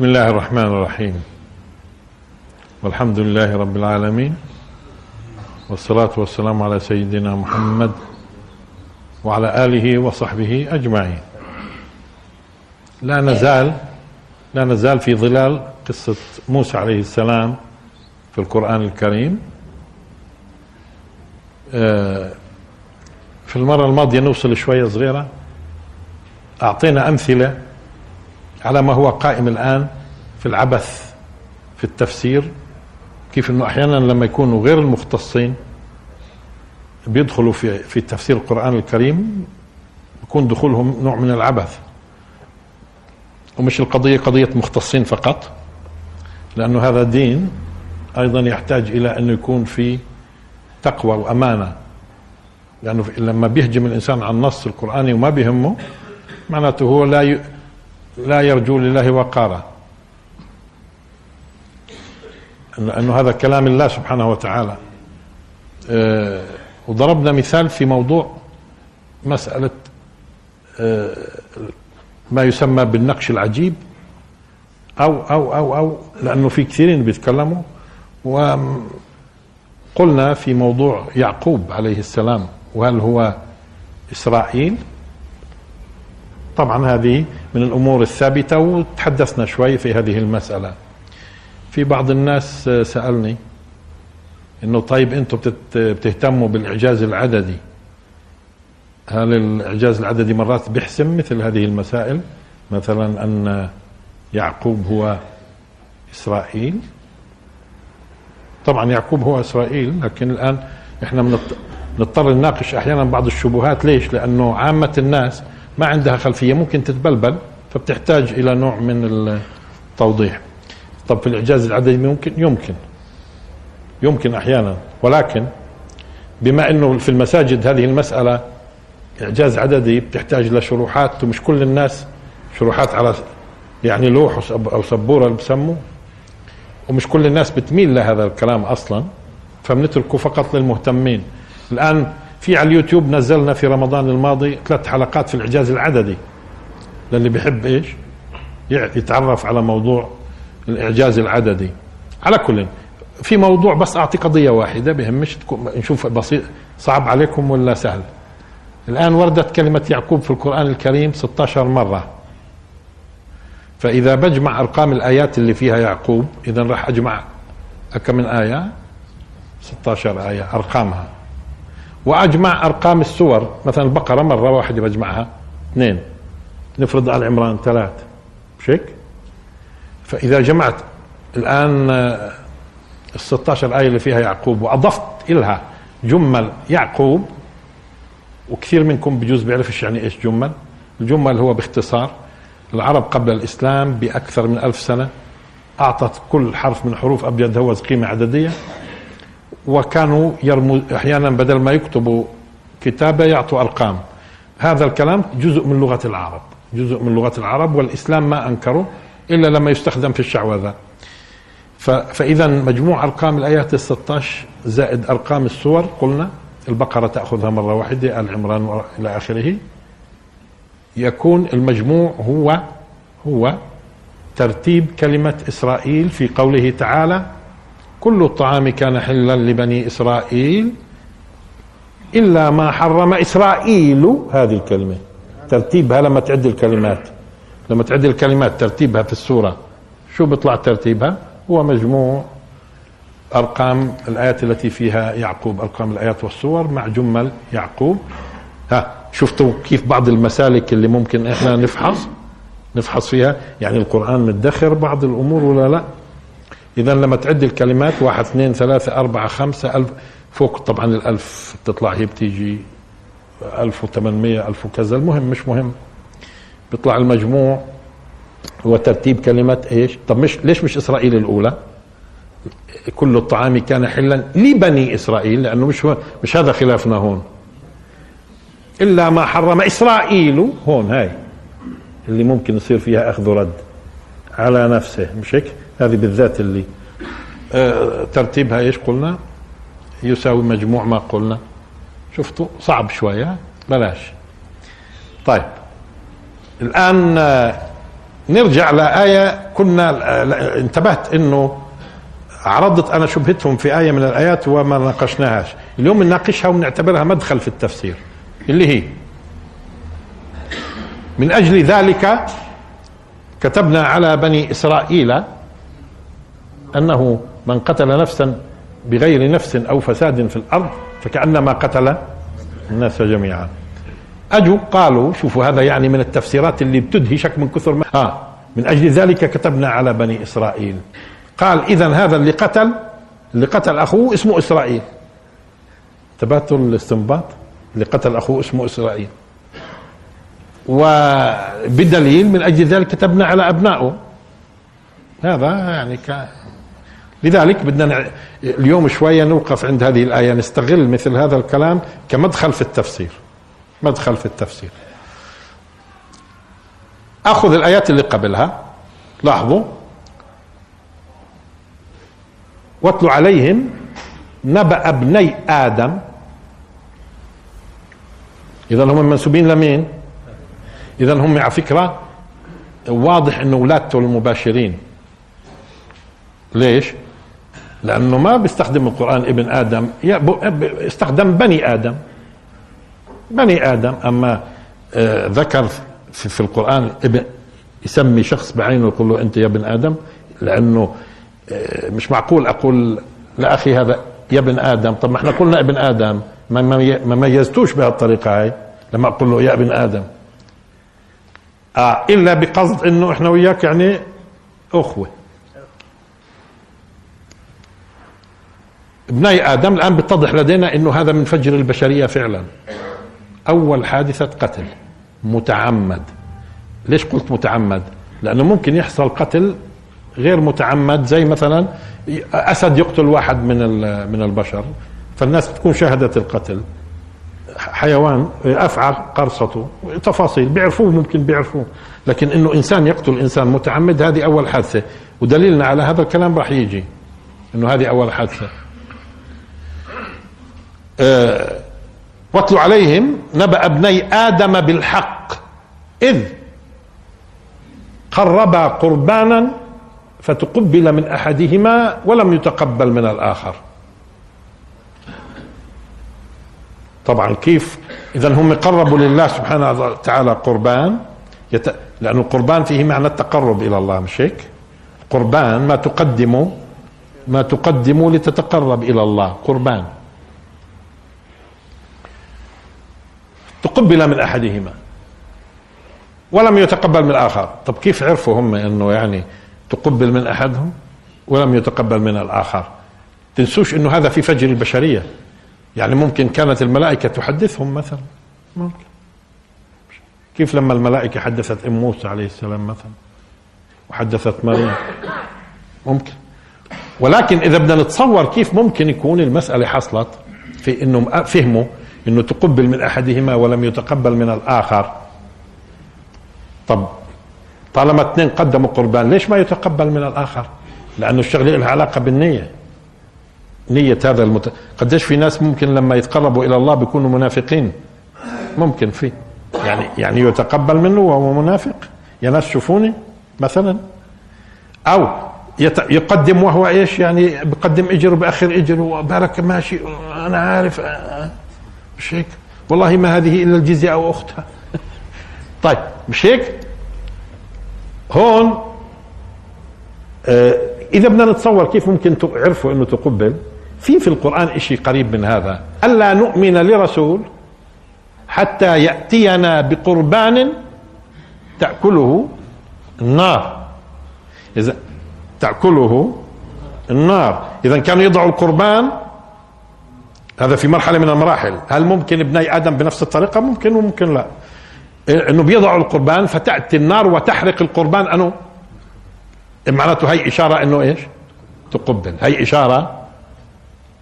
بسم الله الرحمن الرحيم. والحمد لله رب العالمين والصلاة والسلام على سيدنا محمد وعلى آله وصحبه أجمعين. لا نزال لا نزال في ظلال قصة موسى عليه السلام في القرآن الكريم. آه، في المرة الماضية نوصل شوية صغيرة أعطينا أمثلة على ما هو قائم الآن في العبث في التفسير كيف إنه أحيانا لما يكونوا غير المختصين بيدخلوا في في تفسير القرآن الكريم يكون دخولهم نوع من العبث. ومش القضية قضية مختصين فقط لأنه هذا دين أيضا يحتاج إلى انه يكون في تقوى وأمانة. لأنه لما بيهجم الإنسان على النص القراني وما بيهمه معناته هو لا ي... لا يرجو لله وقارا انه هذا كلام الله سبحانه وتعالى. آه، وضربنا مثال في موضوع مسألة آه، ما يسمى بالنقش العجيب أو أو أو أو لأنه في كثيرين بيتكلموا. وقلنا في موضوع يعقوب عليه السلام وهل هو إسرائيل؟ طبعا هذه من الأمور الثابتة وتحدثنا شوي في هذه المسألة. في بعض الناس سألني إنه طيب أنتم بتهتموا بالإعجاز العددي. هل الإعجاز العددي مرات بيحسم مثل هذه المسائل؟ مثلا أن يعقوب هو إسرائيل؟ طبعا يعقوب هو إسرائيل لكن الآن إحنا نضطر نناقش أحيانا بعض الشبهات. ليش؟ لأنه عامة الناس ما عندها خلفية ممكن تتبلبل فبتحتاج إلى نوع من التوضيح. طب في الإعجاز العددي ممكن؟ يمكن. يمكن أحيانا. ولكن بما إنه في المساجد هذه المسألة إعجاز عددي بتحتاج لشروحات ومش كل الناس شروحات على يعني لوح أو سبورة اللي بسموه ومش كل الناس بتميل لهذا الكلام أصلا فبنتركه فقط للمهتمين. الآن في على اليوتيوب نزلنا في رمضان الماضي ثلاث حلقات في الإعجاز العددي. للي بيحب إيش؟ يتعرف على موضوع الإعجاز العددي. على كل في موضوع بس أعطي قضية واحدة بهمش نشوف بسيط صعب عليكم ولا سهل. الآن وردت كلمة يعقوب في القرآن الكريم 16 مرة. فإذا بجمع أرقام الآيات اللي فيها يعقوب إذا راح أجمع كم من آية؟ 16 آية أرقامها. وأجمع أرقام السور مثلا البقرة مرة واحدة بجمعها اثنين. نفرض على عمران ثلاث. مش هيك؟ فإذا جمعت الآن ال 16 آية اللي فيها يعقوب وأضفت إلها جمل يعقوب وكثير منكم بجوز بيعرفش يعني إيش جمل. الجمل هو باختصار العرب قبل الإسلام بأكثر من ألف سنة أعطت كل حرف من حروف أبيض هوز قيمة عددية. وكانوا يرموا أحيانا بدل ما يكتبوا كتابة يعطوا أرقام. هذا الكلام جزء من لغة العرب جزء من لغة العرب والإسلام ما أنكره. إلا لما يستخدم في الشعوذة. فإذا مجموع أرقام الآيات ال 16 زائد أرقام السور قلنا البقرة تأخذها مرة واحدة آل عمران إلى آخره. يكون المجموع هو هو ترتيب كلمة إسرائيل في قوله تعالى كل الطعام كان حلا لبني إسرائيل إلا ما حرم إسرائيل. هذه الكلمة. ترتيبها لما تعد الكلمات. لما تعد الكلمات ترتيبها في السورة شو بيطلع ترتيبها؟ هو مجموع أرقام الآيات التي فيها يعقوب أرقام الآيات والسور مع جمل يعقوب. ها شفتوا كيف بعض المسالك اللي ممكن إحنا نفحص؟ نفحص فيها؟ يعني القرآن مدخر بعض الأمور ولا لا؟ إذا لما تعد الكلمات واحد اثنين ثلاثة أربعة خمسة ألف فوق طبعا الألف بتطلع هي بتيجي ألف وثمانمية ألف وكذا. المهم مش مهم. بيطلع المجموع هو ترتيب كلمة إيش؟ طب مش ليش مش إسرائيل الأولى؟ كل الطعام كان حلا لبني إسرائيل لأنه مش مش هذا خلافنا هون. إلا ما حرم إسرائيل هون هاي اللي ممكن يصير فيها أخذ ورد على نفسه مش هيك؟ هذه بالذات اللي آه ترتيبها إيش قلنا؟ يساوي مجموع ما قلنا. شفتوا؟ صعب شوية بلاش. طيب. الآن نرجع لآية كنا انتبهت إنه عرضت أنا شبهتهم في آية من الآيات وما ناقشناهاش اليوم بنناقشها ونعتبرها مدخل في التفسير اللي هي من أجل ذلك كتبنا على بني إسرائيل أنه من قتل نفسا بغير نفس أو فساد في الأرض فكأنما قتل الناس جميعا. أجوا قالوا شوفوا هذا يعني من التفسيرات اللي بتدهشك من كثر ما آه من أجل ذلك كتبنا على بني إسرائيل. قال إذا هذا اللي قتل اللي قتل أخوه اسمه إسرائيل. انتبهتوا الاستنباط اللي قتل أخوه اسمه إسرائيل. وبدليل من أجل ذلك كتبنا على أبنائه. هذا يعني ك... لذلك بدنا اليوم شوية نوقف عند هذه الآية نستغل مثل هذا الكلام كمدخل في التفسير. مدخل في التفسير. أخذ الآيات اللي قبلها لاحظوا. واتلوا عليهم نبأ ابني آدم. إذا هم منسوبين لمين؟ إذا هم على فكرة واضح أنه ولادته المباشرين. ليش؟ لأنه ما بيستخدم القرآن ابن آدم استخدم بني آدم. بني آدم أما آه، ذكر في, القرآن ابن يسمي شخص بعينه يقول له أنت يا ابن آدم لأنه آه، مش معقول أقول لأخي هذا يا ابن آدم. طب ما إحنا قلنا ابن آدم ما ميزتوش بهالطريقة هاي لما أقول له يا ابن آدم. آه إلا بقصد إنه إحنا وياك يعني أخوة. ابني آدم الآن بيتضح لدينا إنه هذا من فجر البشرية فعلا. أول حادثة قتل متعمد. ليش قلت متعمد؟ لأنه ممكن يحصل قتل غير متعمد زي مثلا أسد يقتل واحد من من البشر فالناس بتكون شاهدت القتل. حيوان أفعى قرصته تفاصيل بيعرفوه ممكن بيعرفوه. لكن إنه إنسان يقتل إنسان متعمد هذه أول حادثة. ودليلنا على هذا الكلام راح يجي إنه هذه أول حادثة. أه واتل عليهم نبأ ابني آدم بالحق. إذ قربا قربانا فتقبل من أحدهما ولم يتقبل من الآخر. طبعا كيف؟ إذا هم قربوا لله سبحانه وتعالى قربان. يت... لأن القربان فيه معنى التقرب إلى الله مش هيك؟ قربان ما تقدموا ما تقدموا لتتقرب إلى الله. قربان. تقبل من أحدهما ولم يتقبل من الآخر. طب كيف عرفوا هم إنه يعني تقبل من أحدهم ولم يتقبل من الآخر؟ تنسوش إنه هذا في فجر البشرية. يعني ممكن كانت الملائكة تحدثهم مثلا. ممكن. كيف لما الملائكة حدثت أم موسى عليه السلام مثلا؟ وحدثت مريم؟ ممكن. ولكن إذا بدنا نتصور كيف ممكن يكون المسألة حصلت في إنهم فهموا إنه تقبل من أحدهما ولم يتقبل من الآخر. طب طالما اثنين قدموا قربان ليش ما يتقبل من الآخر؟ لأنه الشغله لها علاقة بالنية. نية هذا المت... قديش في ناس ممكن لما يتقربوا إلى الله بيكونوا منافقين؟ ممكن في. يعني يعني يتقبل منه وهو منافق. يا ناس شوفوني مثلا. أو يت... يقدم وهو إيش؟ يعني بقدم إجر وبآخر إجر وبارك ماشي أنا عارف مش هيك والله ما هذه إلا الجزية أو أختها. طيب مش هيك هون آه إذا بدنا نتصور كيف ممكن تعرفوا إنه تقبل. في في القرآن شيء قريب من هذا. ألا نؤمن لرسول حتى يأتينا بقربان تأكله النار. إذا تأكله النار. إذا كانوا يضعوا القربان هذا في مرحلة من المراحل. هل ممكن ابني آدم بنفس الطريقة؟ ممكن وممكن لا. إنه بيضعوا القربان فتأتي النار وتحرق القربان. انه معناته هي إشارة إنه إيش؟ تقبل. هي إشارة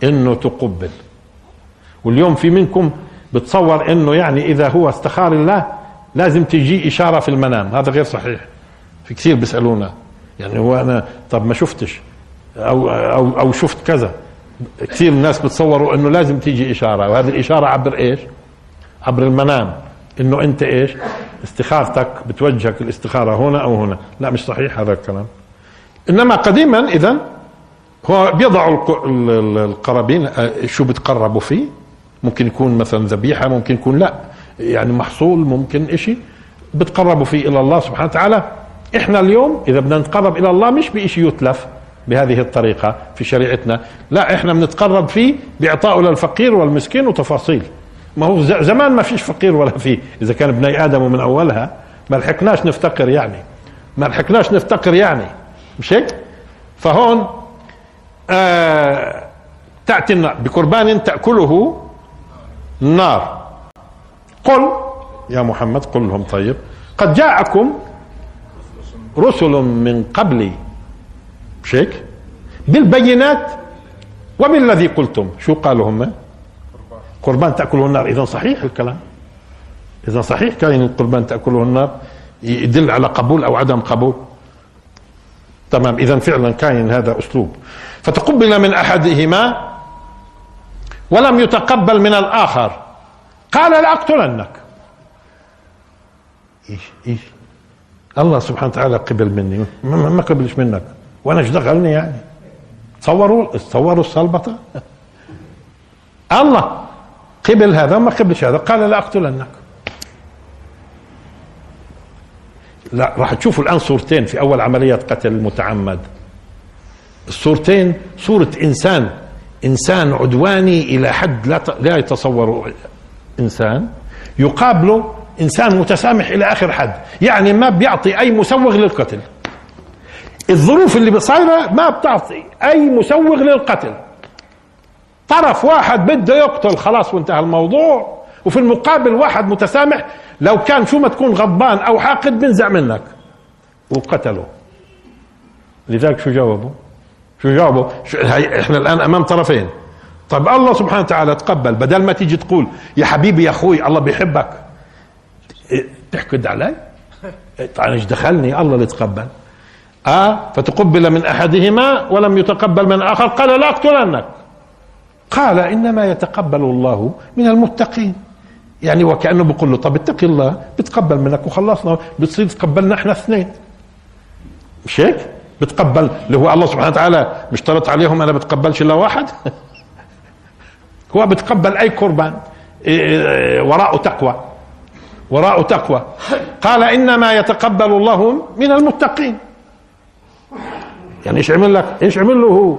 إنه تقبل. واليوم في منكم بتصور إنه يعني إذا هو استخار الله لازم تجي إشارة في المنام. هذا غير صحيح. في كثير بيسألونا. يعني هو أنا طب ما شفتش؟ أو أو أو شفت كذا. كثير الناس بتصوروا إنه لازم تيجي إشارة وهذه الإشارة عبر إيش؟ عبر المنام إنه أنت إيش؟ استخارتك بتوجهك الاستخاره هنا أو هنا. لا مش صحيح هذا الكلام. إنما قديما اذا هو بيضعوا القرابين آه، شو بتقربوا فيه. ممكن يكون مثلا ذبيحة ممكن يكون لا. يعني محصول ممكن إشي. بتقربوا فيه إلى الله سبحانه وتعالى. إحنا اليوم إذا بدنا نتقرب إلى الله مش بشيء يتلف. بهذه الطريقة في شريعتنا. لا إحنا بنتقرب فيه باعطائه للفقير والمسكين وتفاصيل. ما هو زمان ما فيش فقير ولا فيه. إذا كان ابن آدم من أولها ما لحقناش نفتقر يعني. ما لحقناش نفتقر يعني. مش هيك؟ فهون آه تأتي النار. بقربان تأكله النار. قل يا محمد قل لهم طيب. قد جاءكم رسل من قبلي مش هيك بالبينات وبالذي قلتم. شو قالوا هم؟ قربان تأكله النار. إذا صحيح الكلام. إذا صحيح كان القربان تأكله النار يدل على قبول أو عدم قبول. تمام. إذا فعلا كاين هذا أسلوب. فتقبل من أحدهما ولم يتقبل من الآخر. قال لأقتلنك إيش إيش؟ الله سبحانه وتعالى قبل مني. ما قبلش منك. وأنا إيش دخلني يعني؟ تصوروا تصوروا السلبطه الله قبل هذا ما قبلش هذا قال لا أقتلنك. لا راح تشوفوا الآن صورتين في أول عملية قتل المتعمد. الصورتين صورة إنسان إنسان عدواني إلى حد لا لا يتصوره إنسان. يقابله إنسان متسامح إلى آخر حد. يعني ما بيعطي أي مسوغ للقتل. الظروف اللي صايره ما بتعطي أي مسوغ للقتل. طرف واحد بده يقتل خلاص وانتهى الموضوع وفي المقابل واحد متسامح لو كان شو ما تكون غضبان أو حاقد بنزع منك. وقتله لذلك شو جاوبوا؟ شو جاوبوا؟ شو إحنا الآن أمام طرفين. طب الله سبحانه وتعالى تقبل بدل ما تيجي تقول يا حبيبي يا أخوي الله بيحبك. تحقد علي؟ طيب إيش دخلني؟ الله اللي تقبل. آه؟ فتقبل من أحدهما ولم يتقبل من الآخر قال لا أقتلنك. قال إنما يتقبل الله من المتقين. يعني وكأنه بيقول له طب اتقي الله بتقبل منك وخلصنا. بتصير تقبلنا إحنا اثنين. مش هيك؟ بتقبل. اللي هو الله سبحانه وتعالى مش طلبت عليهم أنا بتقبلش إلا واحد؟ هو بتقبل أي قربان. إيه، إيه، وراءه تقوى. وراءه تقوى. قال إنما يتقبل الله من المتقين. يعني إيش عمل لك؟ إيش عمل له هو؟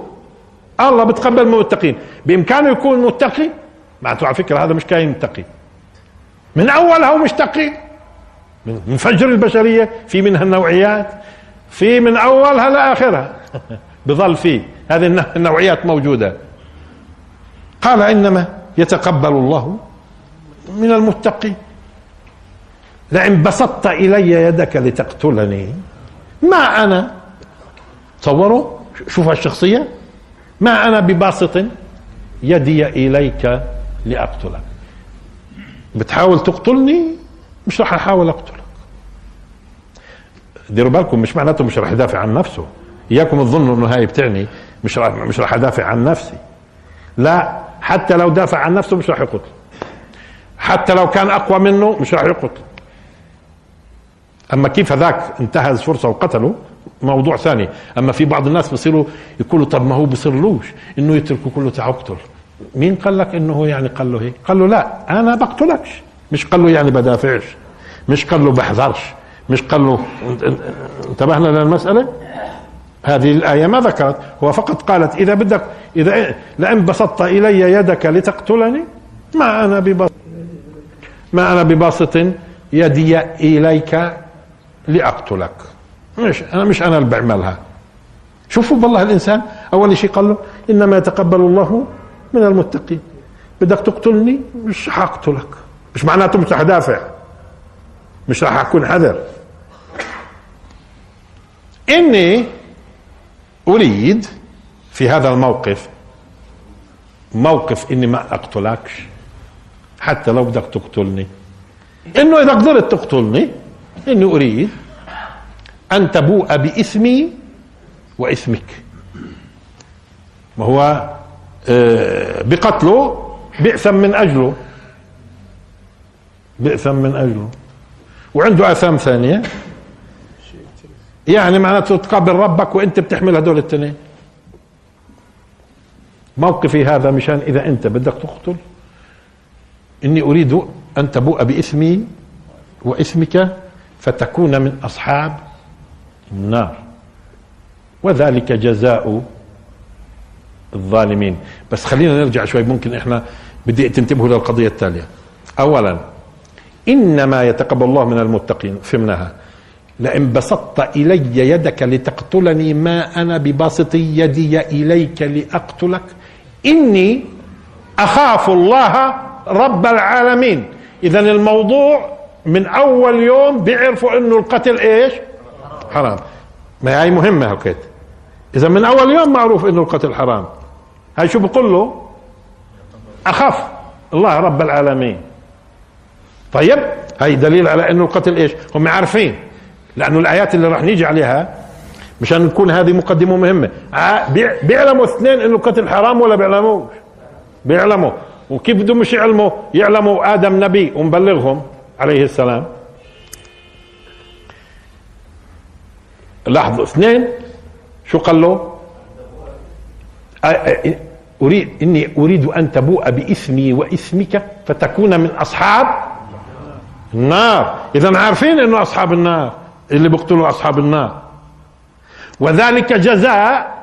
الله بتقبل من المتقين. بإمكانه يكون متقي؟ معناته على فكرة هذا مش كاين متقي. من اولها هو مش تقي. من فجر البشرية في منها النوعيات. في من أولها لاخرها بظل فيه هذه النوعيات موجودة. قال إنما يتقبل الله من المتقين لئن بسطت إلي يدك لتقتلني. ما أنا؟ تصوروا شوف الشخصية. ما أنا بباسط يدي إليك لأقتلك. بتحاول تقتلني؟ مش راح أحاول أقتلك. ديروا بالكم مش معناته مش راح يدافع عن نفسه. إياكم تظنوا إنه هاي بتعني مش راح مش راح أدافع عن نفسي. لا حتى لو دافع عن نفسه مش راح يقتل. حتى لو كان أقوى منه مش راح يقتل. أما كيف هذاك انتهز فرصه وقتله موضوع ثاني. أما في بعض الناس بصيروا يقولوا طب ما هو بصيرلوش إنه يتركوا كله تعال اقتل مين قال لك إنه هو يعني قال له هيك؟ قال له لا أنا بقتلكش. مش قال له يعني بدافعش. مش قال له بحذرش. مش قال له انتبهنا للمسألة؟ هذه الآية ما ذكرت. هو فقط قالت إذا بدك إذا لئن بسطت إلي يدك لتقتلني ما أنا ببسط ما أنا بباسط يدي إليك لأقتلك. مش أنا مش أنا اللي بعملها. شوفوا والله الإنسان أول شيء قال له إنما يتقبل الله من المتقين. بدك تقتلني؟ مش حقتلك مش معناته مش رح دافع مش راح أكون حذر. إني أريد في هذا الموقف موقف إني ما أقتلكش حتى لو بدك تقتلني. إنه إذا قدرت تقتلني إني أريد أن تبوء بإثمي وإثمك. ما هو آه، بقتله بئسا من أجله. بئسا من أجله. وعنده آثام ثانية. يعني معناته تقابل ربك وإنت بتحمل هدول الاثنين موقفي هذا مشان إذا إنت بدك تقتل. إني أريد أن تبوء بإثمي وإثمك فتكون من أصحاب النار. وذلك جزاء الظالمين. بس خلينا نرجع شوي ممكن إحنا بدي تنتبهوا للقضية التالية. اولا إنما يتقبل الله من المتقين فهمناها. لئن بسطت إلي يدك لتقتلني ما أنا بباسط يدي إليك لأقتلك إني أخاف الله رب العالمين. اذا الموضوع من أول يوم بيعرفوا إنه القتل إيش؟ حرام. ما هي مهمة هكذا إذا من أول يوم معروف إنه القتل حرام. هاي شو بقول له؟ أخاف. الله رب العالمين. طيب هاي دليل على إنه القتل إيش؟ هم عارفين. لأنه الآيات اللي راح نيجي عليها مشان نكون هذه مقدمة مهمة. بيعلموا اثنين إنه القتل حرام ولا بيعلموش بيعلموا. وكيف بدهم مش يعلموا يعلموا آدم نبي. ومبلغهم عليه السلام. لاحظوا اثنين شو قال له؟ أريد إني أريد أن تبوء بإثمي وإثمك فتكون من أصحاب النار. إذا عارفين إنه أصحاب النار اللي بيقتلوا أصحاب النار. وذلك جزاء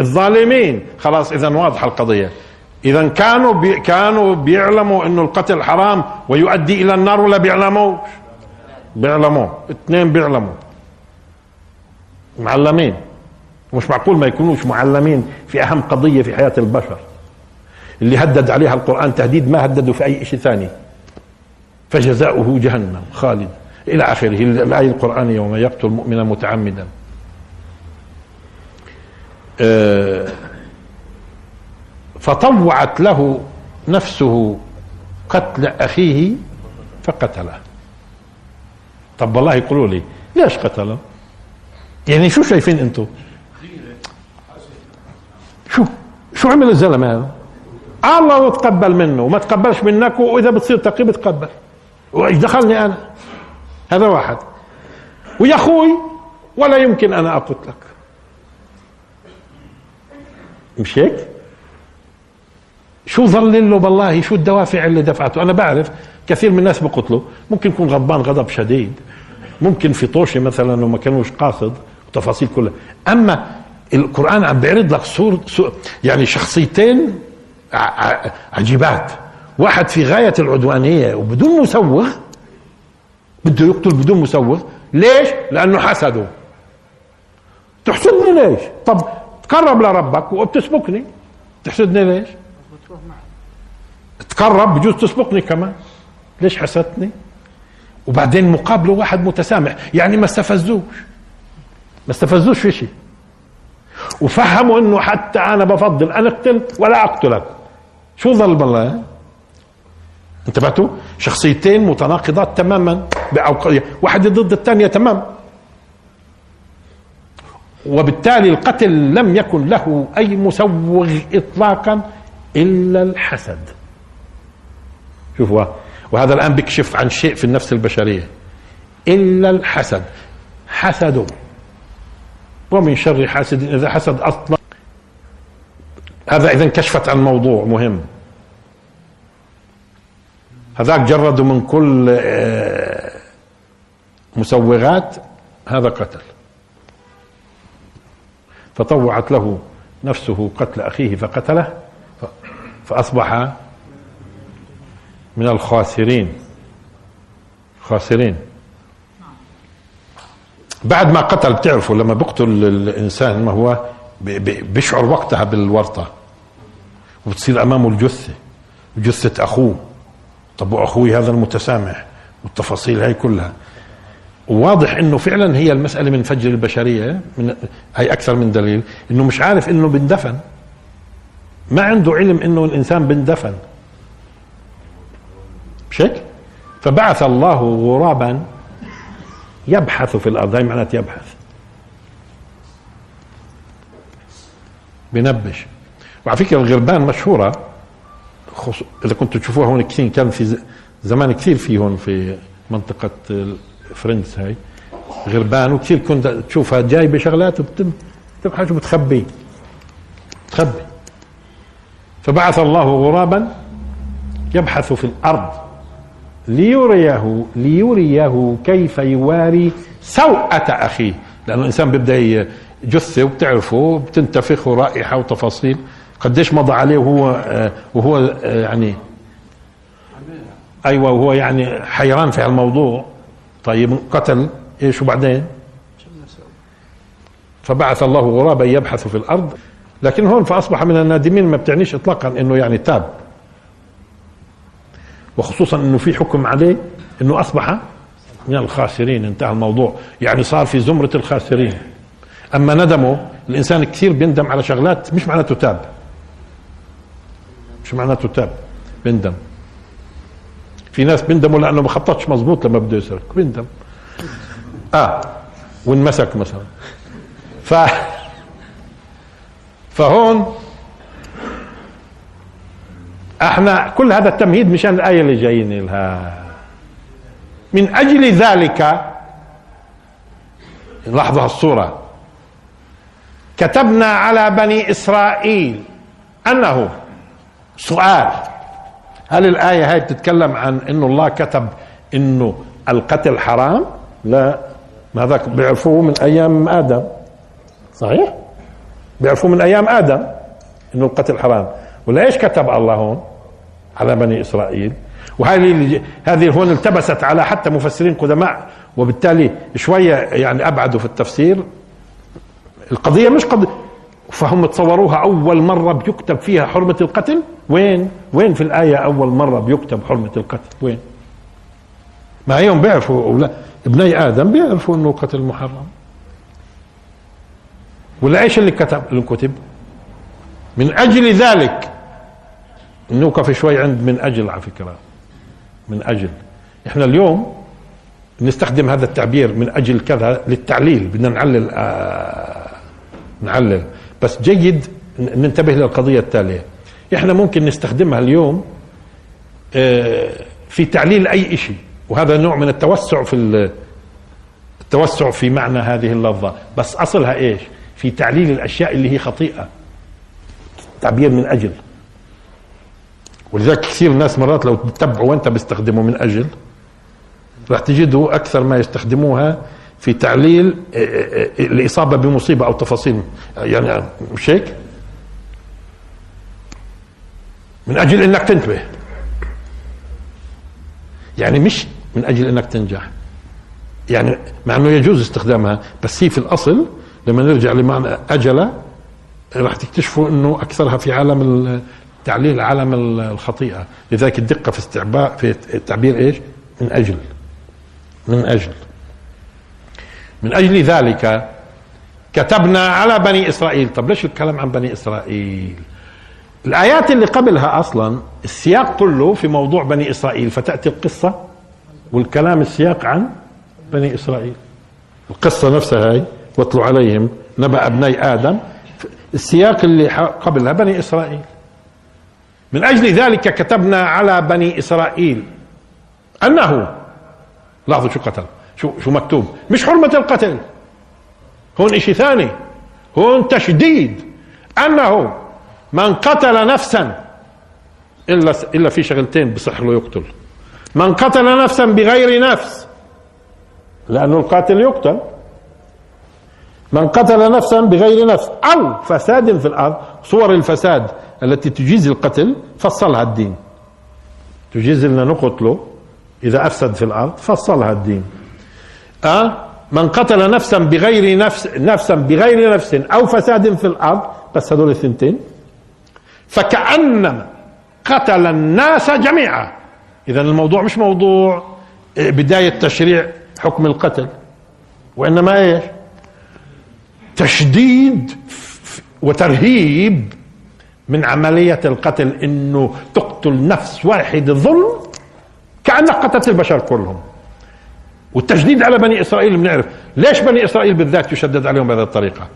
الظالمين. خلاص إذا واضحة القضية. إذا كانوا بي كانوا بيعلموا إنه القتل حرام ويؤدي إلى النار ولا بيعلموش بيعلموا. اثنين بيعلموا. معلمين. مش معقول ما يكونوش معلمين في أهم قضية في حياة البشر. اللي هدد عليها القرآن تهديد ما هددوا في أي شيء ثاني. فجزاؤه جهنم. خالد. إلى آخره. الآية القرآنية ومن يقتل مؤمنا متعمدا. آه، فطوعت له نفسه قتل أخيه فقتله. طب والله يقولوا لي ليش قتله؟ يعني شو شايفين أنتم شو شو عمل الزلمة هذا؟ الله تقبل منه وما تقبلش منك وإذا بتصير تقي بتقبل. وإيش دخلني أنا؟ هذا واحد. ويا أخوي ولا يمكن أنا أقتلك. مش هيك؟ شو ظل له بالله؟ شو الدوافع اللي دفعته؟ أنا بعرف كثير من الناس بقتلوا. ممكن يكون غضبان غضب شديد. ممكن في طوشة مثلا وما كانوش قاصد. وتفاصيل كلها. أما القرآن عم بيعرض لك صور, صور يعني شخصيتين عجيبات. واحد في غاية العدوانية وبدون مسوغ بده يقتل بدون مسوغ. ليش؟ لأنه حسده. تحسدني ليش؟ طب تقرب لربك وبتسبقني. تحسدني ليش؟ تقرب بجوز تسبقني كمان. ليش حسدتني؟ وبعدين مقابله واحد متسامح. يعني ما استفزوش. ما استفزوش في شيء. وفهموا إنه حتى أنا بفضل أن أقتل ولا اقتلك شو ظل بالله؟ انتبهتوا؟ شخصيتين متناقضات تماما واحدة ضد الثانية تمام. وبالتالي القتل لم يكن له أي مسوغ اطلاقا إلا الحسد. شوفوا وهذا الآن بيكشف عن شيء في النفس البشرية. إلا الحسد. حسد. ومن شر حاسد إذا حسد أصلا هذا إذا كشفت عن موضوع مهم. هذاك جرده من كل آه، مسوغات هذا قتل. فطوعت له نفسه قتل أخيه فقتله فأصبح من الخاسرين. خاسرين. بعد ما قتل بتعرفوا لما بيقتل الإنسان ما هو بيشعر وقتها بالورطة وبتصير أمامه الجثة جثة أخوه. طب وأخوي هذا المتسامح؟ والتفاصيل هاي كلها. واضح إنه فعلا هي المسألة من فجر البشرية من هي أكثر من دليل إنه مش عارف إنه بندفن. ما عنده علم إنه الإنسان بندفن. مش هيك؟ فبعث الله غرابا يبحث في الأرض هاي معناته يبحث. بنبش. وعلى فكرة الغربان مشهورة. إذا كنتوا تشوفوها هون كثير كان في زمان كثير في هون في منطقة فرنس هاي. غربان وكثير كنت تشوفها جايبة شغلات وبتم تبحث وبتخبي. تخبي. فبعث الله غرابا يبحث في الأرض. ليريه ليريه كيف يواري سوءة أخيه. لأنه الإنسان بيبدأ جثة وبتعرفه بتنتفخ ورائحة وتفاصيل. قديش مضى عليه وهو آه، وهو آه، يعني أيوه وهو يعني حيران في الموضوع طيب قتل إيش وبعدين؟ فبعث الله غرابا يبحث في الأرض. لكن هون فأصبح من النادمين ما بتعنيش اطلاقا إنه يعني تاب. وخصوصا إنه في حكم عليه إنه أصبح من الخاسرين. انتهى الموضوع. يعني صار في زمرة الخاسرين. أما ندمه الإنسان كثير بيندم على شغلات مش معناته تاب. مش معناته تاب. بيندم. في ناس بيندموا لأنه ما خططش مزبوط لما بده يسرق. بيندم. آه. وانمسك مثلا. ف فهون إحنا كل هذا التمهيد مشان الآية اللي جايين لها من أجل ذلك لاحظوا الصورة. كتبنا على بني إسرائيل أنه سؤال. هل الآية هاي بتتكلم عن إنه الله كتب إنه القتل حرام؟ لا. ما هذاك بيعرفوه من أيام آدم. صحيح؟ بيعرفوه من أيام آدم إنه القتل حرام. ولا إيش كتب الله هون على بني إسرائيل؟ وهذه هذه هون التبست على حتى مفسرين قدماء وبالتالي شوية يعني أبعدوا في التفسير. القضية مش قضية فهم تصوروها أول مرة بيكتب فيها حرمة القتل؟ وين؟ وين في الآية أول مرة بيكتب حرمة القتل؟ وين؟ ما هيهم بيعرفوا ابني آدم بيعرفوا إنه قتل محرم. ولا إيش اللي كتب اللي كتب من أجل ذلك نوقف شوي عند من أجل على فكرة من أجل. إحنا اليوم نستخدم هذا التعبير من أجل كذا للتعليل بدنا نعلل آه نعلل. بس جيد ننتبه للقضية التالية. إحنا ممكن نستخدمها اليوم آه، في تعليل أي شيء وهذا نوع من التوسع في التوسع في معنى هذه اللفظة. بس أصلها إيش؟ في تعليل الأشياء اللي هي خطيئة. تعبير من أجل. ولذلك كثير ناس مرات لو تتبعوا وانت بيستخدموا من أجل راح تجدوا أكثر ما يستخدموها في تعليل آه، آه، آه، الإصابة بمصيبة أو تفاصيل يعني مش هيك؟ من أجل أنك تنتبه. يعني مش من أجل أنك تنجح. يعني مع أنه يجوز استخدامها بس هي في الأصل لما نرجع لمعنى أجل راح تكتشفوا أنه أكثرها في عالم تعليل عالم الخطيئة. لذلك الدقة في استعباء في التعبير إيش؟ من أجل. من أجل. من أجل ذلك كتبنا على بني إسرائيل. طب ليش الكلام عن بني إسرائيل؟ الآيات اللي قبلها أصلا السياق كله في موضوع بني إسرائيل. فتأتي القصة والكلام السياق عن بني إسرائيل. القصة نفسها هاي واتلوا عليهم نبأ ابني آدم. السياق اللي قبلها بني إسرائيل. من أجل ذلك كتبنا على بني إسرائيل أنه لاحظوا شو قتل شو شو مكتوب مش حرمة القتل هون إشي ثاني هون تشديد أنه من قتل نفسا إلا إلا في شغلتين بصح له يقتل. من قتل نفسا بغير نفس لأنه القاتل يقتل. من قتل نفسا بغير نفس أو فساد في الأرض صور الفساد التي تجيز القتل فصلها الدين. تجيز لنا نقتله. إذا أفسد في الأرض فصلها الدين. أه؟ من قتل نفسا بغير نفس نفسا بغير نفس أو فساد في الأرض بس هذول الثنتين. فكأنما قتل الناس جميعا. اذا الموضوع مش موضوع بداية تشريع حكم القتل. وإنما إيش؟ تشديد وترهيب من عملية القتل إنه تقتل نفس واحد ظلم كأنك قتلت البشر كلهم. والتشديد على بني إسرائيل بنعرف ليش بني إسرائيل بالذات يشدد عليهم بهذه الطريقة.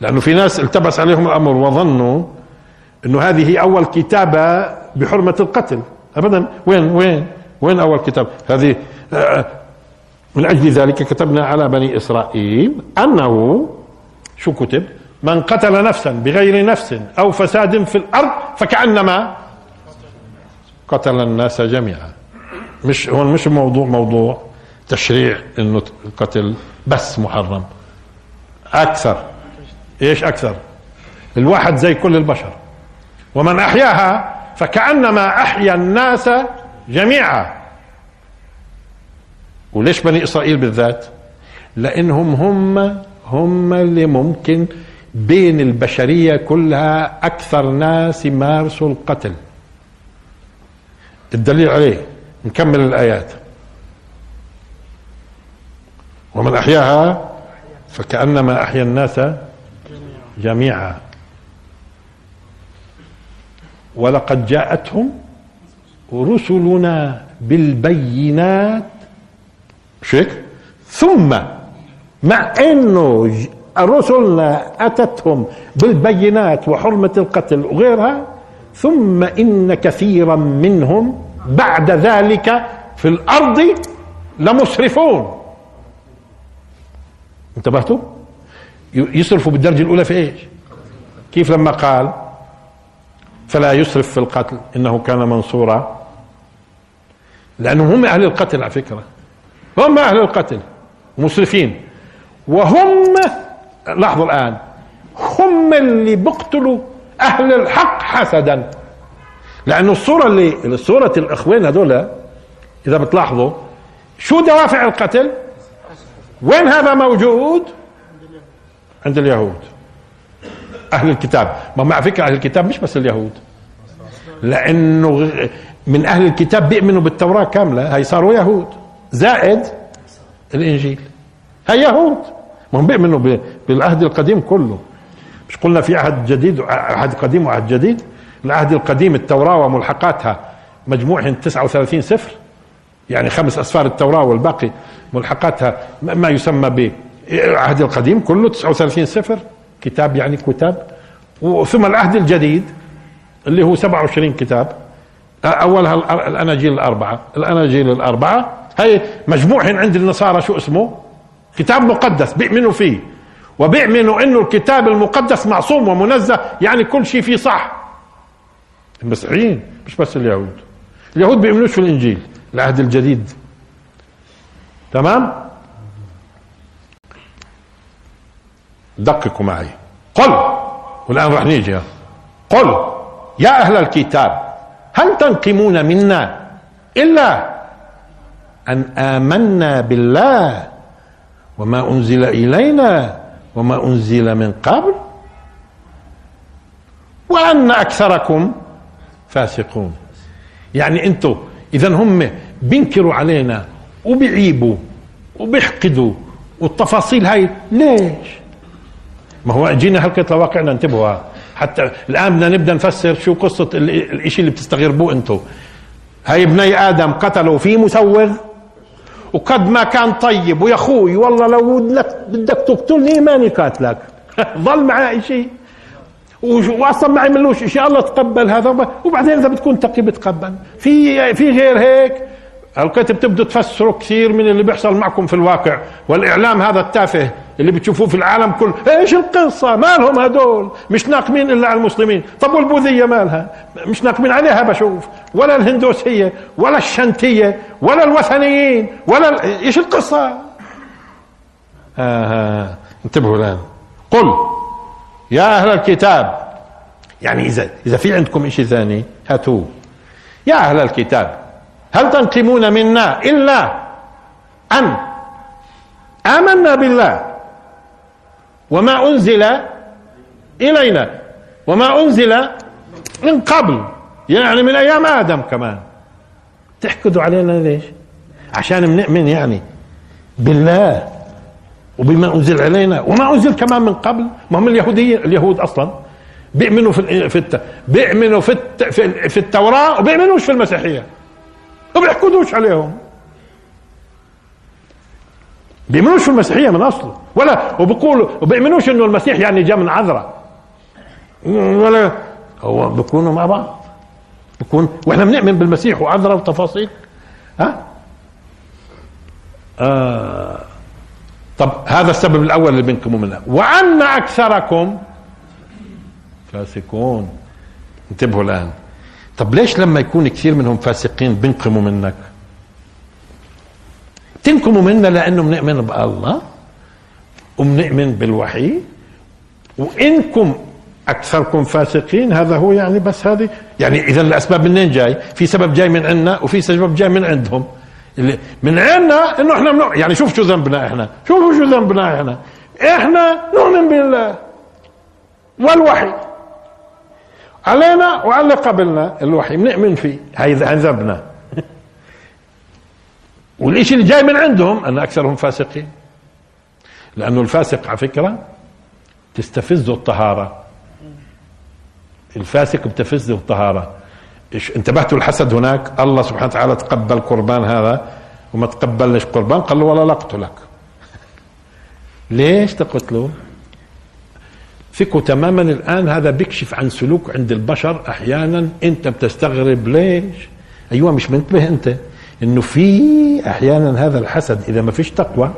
لأنه في ناس التبس عليهم الأمر وظنوا إنه هذه أول كتابة بحرمة القتل. ابدا. وين؟ وين؟ وين أول كتاب؟ هذه آه، من أجل ذلك كتبنا على بني إسرائيل أنه شو كتب؟ من قتل نفسا بغير نفس أو فساد في الأرض فكأنما قتل الناس جميعا. مش هون مش موضوع موضوع تشريع إنه القتل بس محرم. أكثر. إيش أكثر؟ الواحد زي كل البشر. ومن أحياها فكأنما أحيا الناس جميعا. وليش بني إسرائيل بالذات؟ لأنهم هم هم اللي ممكن بين البشرية كلها أكثر ناس يمارسوا القتل. الدليل عليه نكمل الآيات. ومن أحياها فكأنما أحيا الناس جميعا. ولقد جاءتهم رسلنا بالبينات. شيك؟ ثم مع إنه رسلنا أتتهم بالبينات وحرمة القتل وغيرها ثم إن كثيرا منهم بعد ذلك في الأرض لمسرفون. انتبهتوا؟ يسرفوا بالدرجة الأولى في إيش؟ كيف لما قال فلا يسرف في القتل؟ إنه كان منصورا. لأنهم هم أهل القتل على فكرة. هم أهل القتل مسرفين. وهم لاحظوا الآن. هم اللي بيقتلوا أهل الحق حسدا. لأنه الصورة اللي صورة الإخوان هذول إذا بتلاحظوا شو دوافع القتل؟ وين هذا موجود؟ عند اليهود. أهل الكتاب. ما مع فكرة أهل الكتاب مش بس اليهود. لأنه من أهل الكتاب بيؤمنوا بالتوراة كاملة. هي صاروا يهود. زائد الإنجيل. هي يهود. هم بيؤمنوا بالعهد القديم كله. مش قلنا في عهد جديد عهد قديم وعهد جديد. العهد القديم التوراة وملحقاتها مجموعهم 39 سفر. يعني خمس أسفار التوراة والباقي ملحقاتها. ما يسمى بالعهد القديم كله 39 سفر. كتاب يعني كتاب. ثم العهد الجديد اللي هو 27 كتاب. أولها الأناجيل الأربعة. الأناجيل الأربعة. هي مجموعهم عند النصارى شو اسمه؟ كتاب مقدس بيؤمنوا فيه. وبيؤمنوا إنه الكتاب المقدس معصوم ومنزه يعني كل شيء فيه صح. المسيحيين مش بس اليهود. اليهود بيؤمنوش في الإنجيل العهد الجديد. تمام؟ دققوا معي. قل. والآن راح نيجي. قل. يا أهل الكتاب هل تنقمون منا إلا أن آمنا بالله؟ وما أنزل إلينا وما أنزل من قبل وأن أكثركم فاسقون. يعني أنتم اذا هم بينكروا علينا وبيعيبوا وبيحقدوا والتفاصيل هاي ليش؟ ما هو جينا هلقة لواقعنا انتبهوا حتى الآن بدنا نبدأ نفسر شو قصة الإشي اللي بتستغربوه أنتم هاي ابني آدم قتلوا في مسوغ. وقد ما كان طيب ويا أخوي والله لو بدك تقتلني ماني قاتلك. ظل معاه شيء. واصلا ما عملوش شيء الله تقبل هذا. وبعدين إذا بتكون تقي بتقبل. في في غير هيك الكتب تبدو تفسروا كثير من اللي بيحصل معكم في الواقع. والإعلام هذا التافه. اللي بتشوفوه في العالم كله إيش القصة؟ مالهم هدول؟ مش ناقمين إلا على المسلمين. طب والبوذية مالها؟ مش ناقمين عليها بشوف. ولا الهندوسية ولا الشنتية ولا الوثنيين ولا ال... إيش القصة؟ آه, آه. انتبهوا الآن. قل يا أهل الكتاب. يعني إذا إذا في عندكم شيء ثاني هاتوه. يا أهل الكتاب هل تنقمون منا إلا أن آمنا بالله؟ وما أنزل إلينا وما أنزل من قبل. يعني من أيام آدم كمان. تحقدوا علينا ليش؟ عشان بنؤمن يعني بالله وبما أنزل علينا وما أنزل كمان من قبل. ما هم اليهودية؟ اليهود أصلا. بيؤمنوا في في. بيؤمنوا في. في, في التوراة وبيؤمنوش في المسيحية. ما بيحقدوش عليهم. بيؤمنوش المسيحية من أصله. ولا وبيقولوا وبيؤمنوش إنه المسيح يعني جاء من عذراء. ولا هو بيكونوا مع بعض. بيكون وإحنا بنؤمن بالمسيح وعذراء وتفاصيل. ها؟ آه. طب هذا السبب الأول اللي بينكم ومنها وأن أكثركم فاسقون. انتبهوا الآن. طب ليش لما يكون كثير منهم فاسقين بينقموا منك؟ تنقموا منا لأنه بنؤمن بالله وبنؤمن بالوحي. وإنكم أكثركم فاسقين هذا هو يعني بس هذه يعني إذا الأسباب منين جاي؟ في سبب جاي من عندنا وفي سبب جاي من عندهم. اللي من عندنا إنه إحنا منو... يعني شوف شو ذنبنا إحنا شوفوا شو ذنبنا إحنا. إحنا نؤمن بالله والوحي. علينا وعلى قبلنا الوحي بنؤمن فيه. هاي ذنبنا. والشيء اللي جاي من عندهم أن أكثرهم فاسقين. لأنه الفاسق على فكرة تستفزه الطهارة. الفاسق بتفزه الطهارة. انتبهتوا الحسد هناك؟ الله سبحانه وتعالى تقبل قربان هذا وما تقبلش قربان قال له ولا لقتلك ليش تقتله فيكو تماما الآن هذا بيكشف عن سلوك عند البشر أحيانا. أنت بتستغرب ليش؟ أيوه مش منتبه أنت. إنه في أحيانا هذا الحسد إذا ما فيش تقوى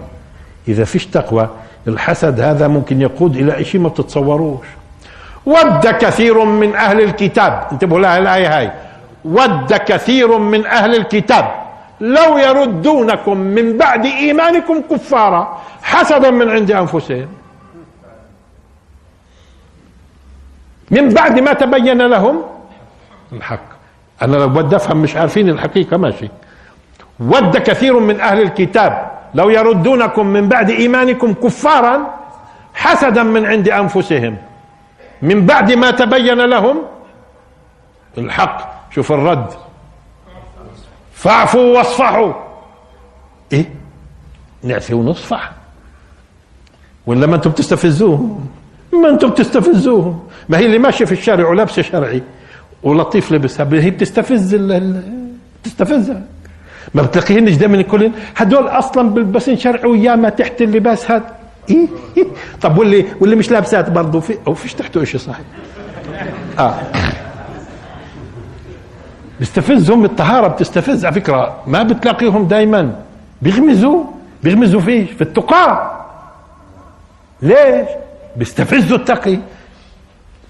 إذا فيش تقوى الحسد هذا ممكن يقود إلى شيء ما بتتصوروش. ود كثير من أهل الكتاب انتبهوا لها الآية هاي. ود كثير من أهل الكتاب لو يردونكم من بعد إيمانكم كفارا حسدا من عند أنفسهم. من بعد ما تبين لهم الحق. أنا لو بدي أفهم مش عارفين الحقيقة ماشي. ود كثير من أهل الكتاب. لو يردونكم من بعد إيمانكم كفارا حسدا من عند أنفسهم. من بعد ما تبين لهم الحق. شوف الرد. فاعفوا واصفحوا. إيه؟ نعفي ونصفح. ولا ما أنتم بتستفزوهم ما أنتم بتستفزوهم ما هي اللي ماشية في الشارع ولابسة شرعي. ولطيف لبسها. هي بتستفز بتستفزها ما بتلاقيهنش دائما يقولين هدول أصلا بلبسين شرعي وياما تحت اللباس هذا إيه؟, إيه؟ طب واللي واللي مش لابسات برضه في أو فيش تحته شيء صحيح. آه. بيستفزهم الطهارة بتستفز على فكرة. ما بتلاقيهم دايما. بيغمزوا. بيغمزوا فيش في التقاة ليش؟ بيستفزوا التقي.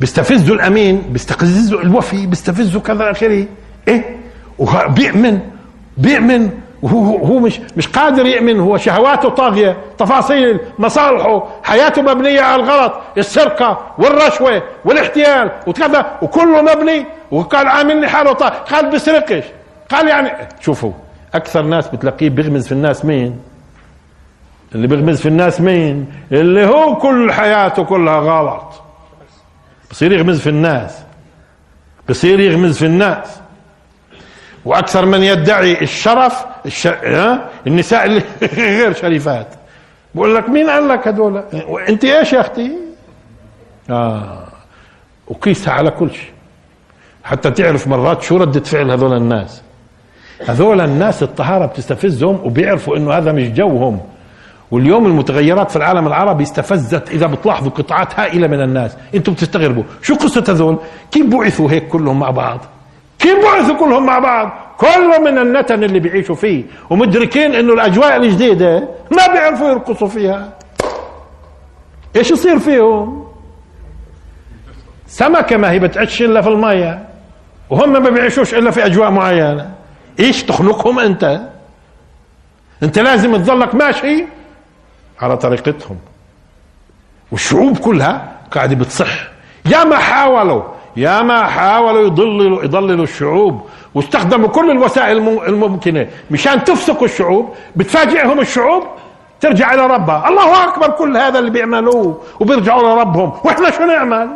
بيستفزوا الأمين. بيستفزوا الوفي. بيستفزوا كذا آخره. إيه؟ وبيأمن بيأمن وهو هو مش مش قادر يؤمن هو شهواته طاغية تفاصيل مصالحه حياته مبنية على الغلط السرقة والرشوة والاحتيال وكذا وكله مبني. وقال عاملني حاله طاغ قال بسرقش. قال يعني شوفوا أكثر ناس بتلاقيه بيغمز في الناس مين؟ اللي بيغمز في الناس مين؟ اللي هو كل حياته كلها غلط. بصير يغمز في الناس. بصير يغمز في الناس. وأكثر من يدعي الشرف الش... النساء اللي غير شريفات. بقول لك مين قال لك هذول انت إيش يا أختي؟ آه. وقيسها على كل شيء. حتى تعرف مرات شو ردة فعل هذول الناس. هذول الناس الطهارة بتستفزهم وبيعرفوا إنه هذا مش جوهم. واليوم المتغيرات في العالم العربي استفزت إذا بتلاحظوا قطاعات هائلة من الناس. أنتم بتستغربوا. شو قصة هذول؟ كيف بعثوا هيك كلهم مع بعض؟ كيف بعثوا كلهم مع بعض؟ كله من النتن اللي بيعيشوا فيه. ومدركين إنه الأجواء الجديدة ما بيعرفوا يرقصوا فيها. إيش يصير فيهم؟ سمكة ما هي بتعيش إلا في المية. وهم ما بيعيشوش إلا في أجواء معينة. إيش تخلقهم أنت؟ أنت لازم تظلك ماشي على طريقتهم. والشعوب كلها قاعدة بتصح. يا ما حاولوا يا ما حاولوا يضللوا يضللوا الشعوب واستخدموا كل الوسائل الممكنة مشان تفسقوا الشعوب بتفاجئهم الشعوب ترجع إلى ربها. الله أكبر كل هذا اللي بيعملوه وبيرجعوا لربهم. وإحنا شو نعمل؟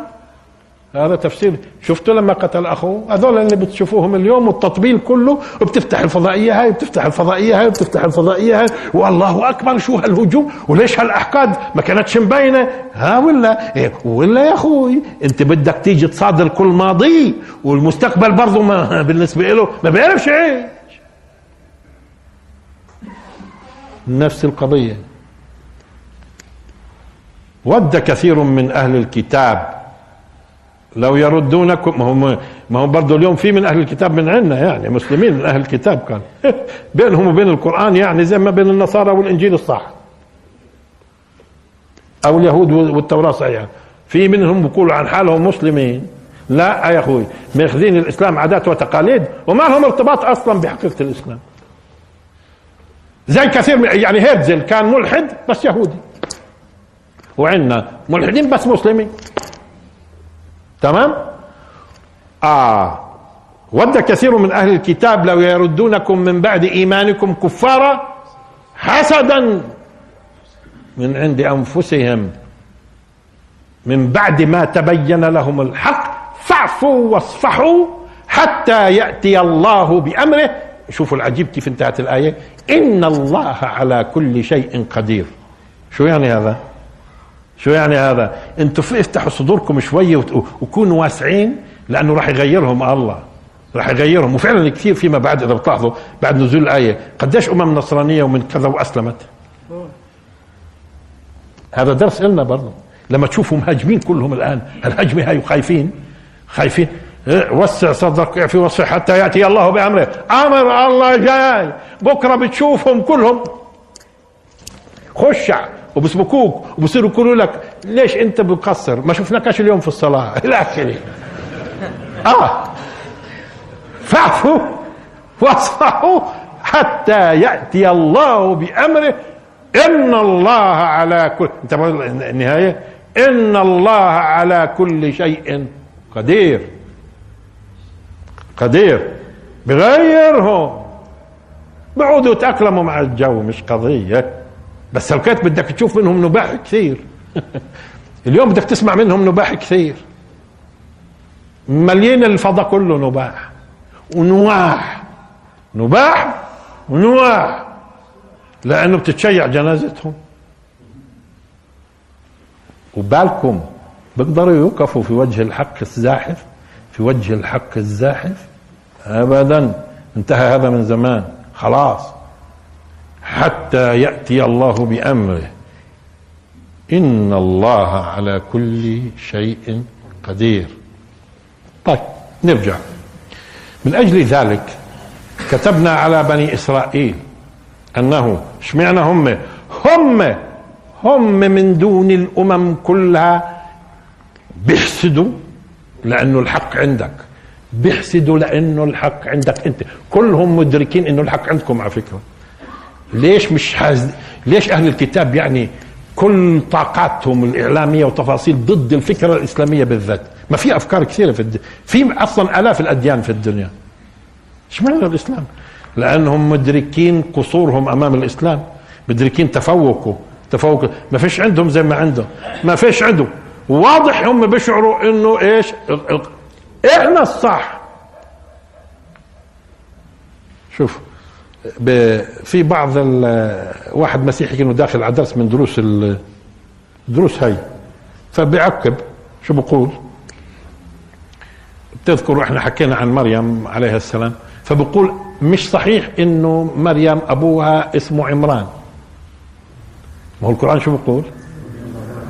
هذا تفسير. شفتوا لما قتل أخوه؟ هذول اللي بتشوفوهم اليوم والتطبيل كله وبتفتح الفضائية هاي وبتفتح الفضائية هاي وبتفتح الفضائية هاي والله أكبر شو هالهجوم وليش هالأحقاد؟ ما كانتش مبينة. ها ولا؟ إيه ولا يا أخوي؟ أنت بدك تيجي تصادر كل ماضي والمستقبل برضه ما بالنسبة له ما بيعرفش إيش. نفس القضية. ود كثير من أهل الكتاب لو يردونكم ما هم ما هم برضه اليوم في من أهل الكتاب من عندنا يعني مسلمين من أهل الكتاب كان. بينهم وبين القرآن يعني زي ما بين النصارى والإنجيل الصح. أو اليهود والتوراة صحيحه في منهم بيقولوا عن حالهم مسلمين. لا يا أخوي ماخذين الإسلام عادات وتقاليد وما لهم ارتباط أصلا بحقيقة الإسلام. زي كثير من يعني هيرزل كان ملحد بس يهودي. وعندنا ملحدين بس مسلمين. تمام؟ آه. ود كثير من أهل الكتاب لو يردونكم من بعد إيمانكم كفارا حسدا من عند أنفسهم. من بعد ما تبين لهم الحق فاعفوا واصفحوا حتى يأتي الله بأمره. شوفوا العجيب كيف انتهت الآية. إن الله على كل شيء قدير. شو يعني هذا؟ شو يعني هذا؟ أنتوا افتحوا صدوركم شوية وكونوا واسعين لأنه راح يغيرهم الله. راح يغيرهم. وفعلا كثير فيما بعد إذا بتلاحظوا بعد نزول الآية. قديش أمم نصرانية ومن كذا وأسلمت؟ هذا درس لنا برضه لما تشوفوا مهاجمين كلهم الآن الهجمه هاي وخايفين. خايفين. إيه، وسع صدرك في وسع حتى يأتي الله بأمره. أمر الله جاي. بكرة بتشوفهم كلهم. خشع. وبسبكوك وبصيروا يقولوا لك ليش أنت بقصر ما شفناكش اليوم في الصلاة. إلى آخره. آه. فاعفوا واصفحوا حتى يأتي الله بأمره إن الله على كل أنت النهاية إن الله على كل شيء قدير. قدير. بغيرهم. بيقعدوا يتاقلموا مع الجو مش قضية. بس لو كانت بدك تشوف منهم نباح كثير. اليوم بدك تسمع منهم نباح كثير. مليين الفضاء كله نباح. ونواح. نباح ونواح. لأنه بتتشيع جنازتهم. وبالكم بيقدروا يوقفوا في وجه الحق الزاحف. في وجه الحق الزاحف. ابدا. انتهى هذا من زمان. خلاص. حتى يأتي الله بأمره. إن الله على كل شيء قدير. طيب نرجع. من أجل ذلك كتبنا على بني إسرائيل أنه اشمعنى هم؟ هم هم من دون الأمم كلها. بيحسدوا لأنه الحق عندك. بيحسدوا لأنه الحق عندك أنت. كلهم مدركين انه الحق عندكم على فكرة. ليش مش حاز... ليش أهل الكتاب يعني كل طاقاتهم الإعلامية وتفاصيل ضد الفكرة الإسلامية بالذات؟ ما في أفكار كثيرة في الد... في أصلا آلاف الأديان في الدنيا. اشمعنى الإسلام؟ لأنهم مدركين قصورهم أمام الإسلام. مدركين تفوقه. تفوق ما فيش عندهم زي ما عندهم ما فيش عنده. واضح هم بيشعروا إنه إيش؟ إحنا الصح. شوف في بعض واحد مسيحي كانوا داخل على درس من دروس الدروس هاي. فبيعقب شو بقول؟ بتذكروا إحنا حكينا عن مريم عليها السلام. فبقول مش صحيح إنه مريم أبوها اسمه عمران. ما هو القرآن شو بقول؟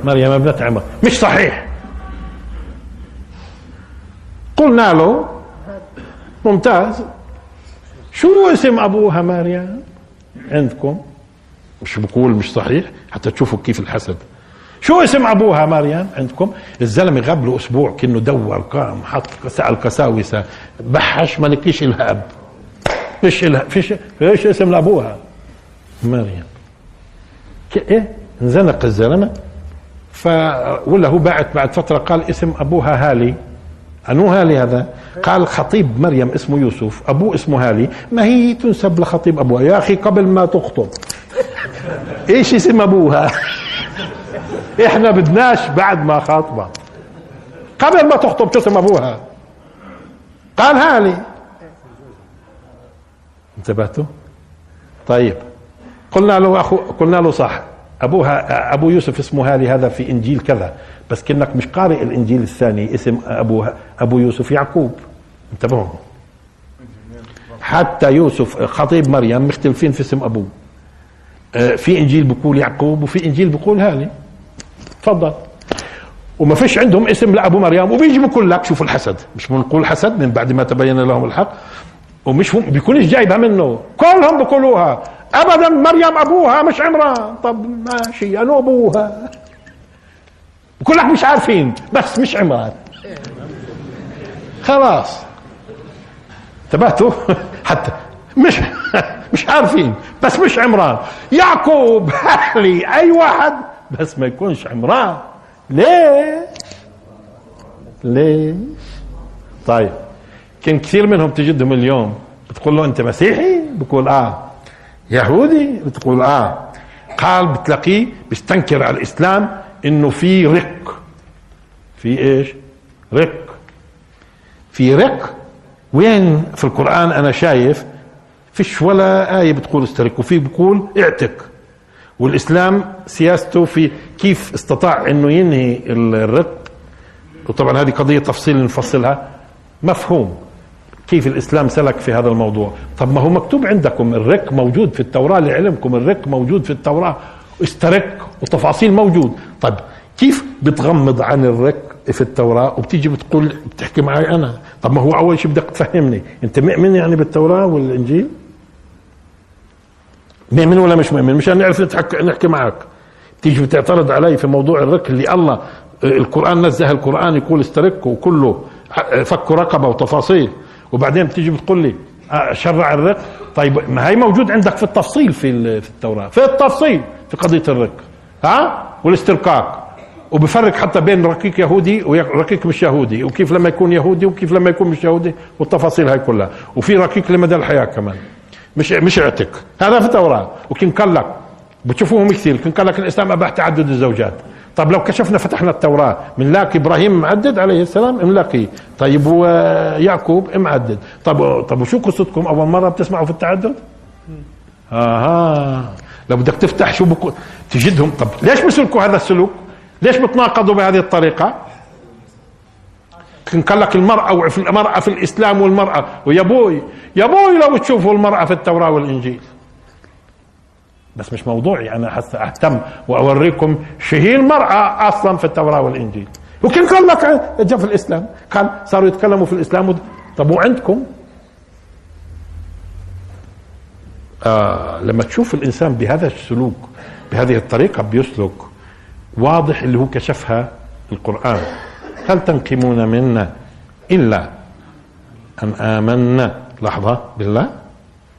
مريم ابنة عمران مش صحيح. قلنا له ممتاز. شو اسم أبوها مريم عندكم. مش بقول مش صحيح حتى تشوفوا كيف الحسد. شو اسم أبوها مريم عندكم. الزلمة غاب له أسبوع كأنه دور قام حط سال قساوسه بحش ما لقيش لها أب. فيش لها فيش فيش اسم لأبوها مريم إيه؟ انزنق الزلمة. ف ولا هو بعت بعد فترة قال اسم أبوها هالي. أنو هالي هذا؟ قال خطيب مريم اسمه يوسف ابوه اسمه هالي. ما هي تنسب لخطيب ابوها يا أخي قبل ما تخطب. إيش اسم أبوها؟ إحنا بدناش بعد ما خاطبة. قبل ما تخطب شو اسم أبوها؟ قال هالي. انتبهتوا؟ طيب. قلنا له أخو قلنا له صح. أبوها أبو يوسف اسمه هالي هذا في إنجيل كذا. بس كأنك مش قارئ الإنجيل الثاني اسم أبو أبو يوسف يعقوب. انتبهوا. حتى يوسف خطيب مريم مختلفين في اسم أبوه. آه، في إنجيل بيقول يعقوب وفي إنجيل بيقول هالي تفضل. وما فيش عندهم اسم لأبو مريم وبيجي بقول لك شوف الحسد. مش بنقول حسد من بعد ما تبين لهم الحق. ومش بيكونش جايبها منه. كلهم بيقولوها. ابدا مريم أبوها مش عمران. طب ماشي أنا أبوها. بقول لك مش عارفين بس مش عمران خلاص. انتبهتوا؟ حتى مش مش عارفين بس مش عمران. يعقوب أهلي أي واحد بس ما يكونش عمران. ليه ليه طيب كان كثير منهم تجدهم اليوم بتقول له أنت مسيحي؟ بقول آه. يهودي؟ بتقول آه. قال بتلاقيه بيستنكر على الإسلام إنه في رق. في إيش؟ رق. في رق. وين في القرآن أنا شايف فيش ولا آية بتقول استرك وفي بقول اعتق. والإسلام سياسته في كيف استطاع أنه ينهي الرق. وطبعا هذه قضية تفصيل نفصلها. مفهوم. كيف الإسلام سلك في هذا الموضوع؟ طب ما هو مكتوب عندكم الرق موجود في التوراة لعلمكم الرق موجود في التوراة. استرك وتفاصيل موجود. طيب كيف بتغمض عن الرق في التوراة وبتيجي بتقول بتحكي معي أنا؟ طب ما هو أول شيء بدك تفهمني. أنت مؤمن يعني بالتوراة والإنجيل؟ مؤمن ولا مش مؤمن؟ مشان نعرف نحكي معك. تيجي بتعترض علي في موضوع الرك اللي الله القرآن نزه القرآن يقول استركوا وكله فك رقبة وتفاصيل. وبعدين بتيجي بتقول لي آه، شرع الرق. طيب ما هي موجود عندك في التفصيل في في التوراة. في التفصيل في قضية الرق. ها؟ والاسترقاق. وبفرق حتى بين رقيق يهودي ورقيق مش يهودي. وكيف لما يكون يهودي وكيف لما يكون مش يهودي. والتفاصيل هاي كلها. وفي رقيق لمدى الحياة كمان. مش مش اعتق هذا في التوراة. وكن قال لك بتشوفوهم كثير. كن قال لك الإسلام أباح تعدد الزوجات. طب لو كشفنا فتحنا التوراة بنلاقي إبراهيم معدد عليه السلام بنلاقي طيب ويعقوب معدد. طب طب وشو قصتكم؟ أول مرة بتسمعوا في التعدد؟ آها. لو بدك تفتح شو بكو تجدهم. طب ليش بيسلكوا هذا السلوك؟ ليش بتناقضوا بهذه الطريقة؟ قال لك المرأة المرأة في الإسلام والمرأة. ويا بوي يا بوي لو تشوفوا المرأة في التوراة والإنجيل. بس مش موضوعي أنا حتى أهتم وأوريكم شهي المرأة أصلا في التوراة والإنجيل. وكان قال لك جاء في الإسلام قال صاروا يتكلموا في الإسلام طب وعندكم؟ آه لما تشوف الإنسان بهذا السلوك بهذه الطريقة بيسلك واضح اللي هو كشفها القرآن. هل تنقمون منا إلا أن آمنا؟ لحظة بالله؟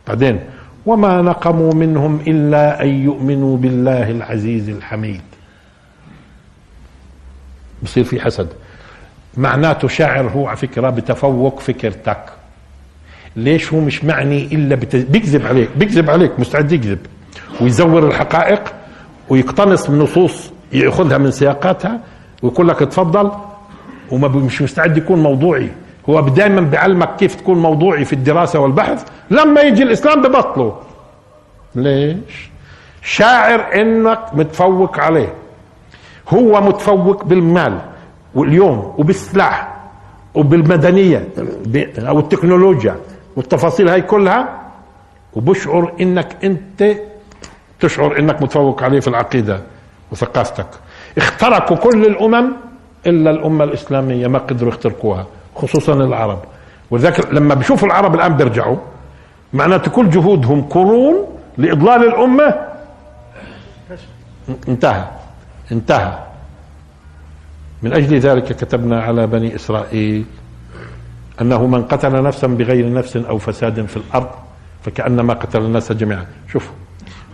بعدين وما نقموا منهم إلا أن يؤمنوا بالله العزيز الحميد. بصير في حسد. معناته شاعر هو على فكرة بتفوق فكرتك. ليش هو مش معني إلا بت... بيكذب عليك بيكذب عليك مستعد يكذب. ويزور الحقائق ويقتنص من نصوص يأخذها من سياقاتها ويقول لك اتفضل وما مش مستعد يكون موضوعي. هو دائما بيعلمك كيف تكون موضوعي في الدراسة والبحث لما يجي الإسلام ببطله. ليش؟ شاعر إنك متفوق عليه. هو متفوق بالمال واليوم وبالسلاح وبالمدنية أو التكنولوجيا والتفاصيل هاي كلها. وبشعر إنك أنت تشعر إنك متفوق عليه في العقيدة وثقافتك اخترقوا كل الأمم إلا الأمة الإسلامية ما قدروا يخترقوها. خصوصا العرب. ولذلك لما بيشوفوا العرب الآن بيرجعوا معناته كل جهودهم قرون لإضلال الأمة. انتهى. انتهى. من أجل ذلك كتبنا على بني إسرائيل أنه من قتل نفسا بغير نفس أو فساد في الأرض فكأنما قتل الناس جميعا. شوفوا.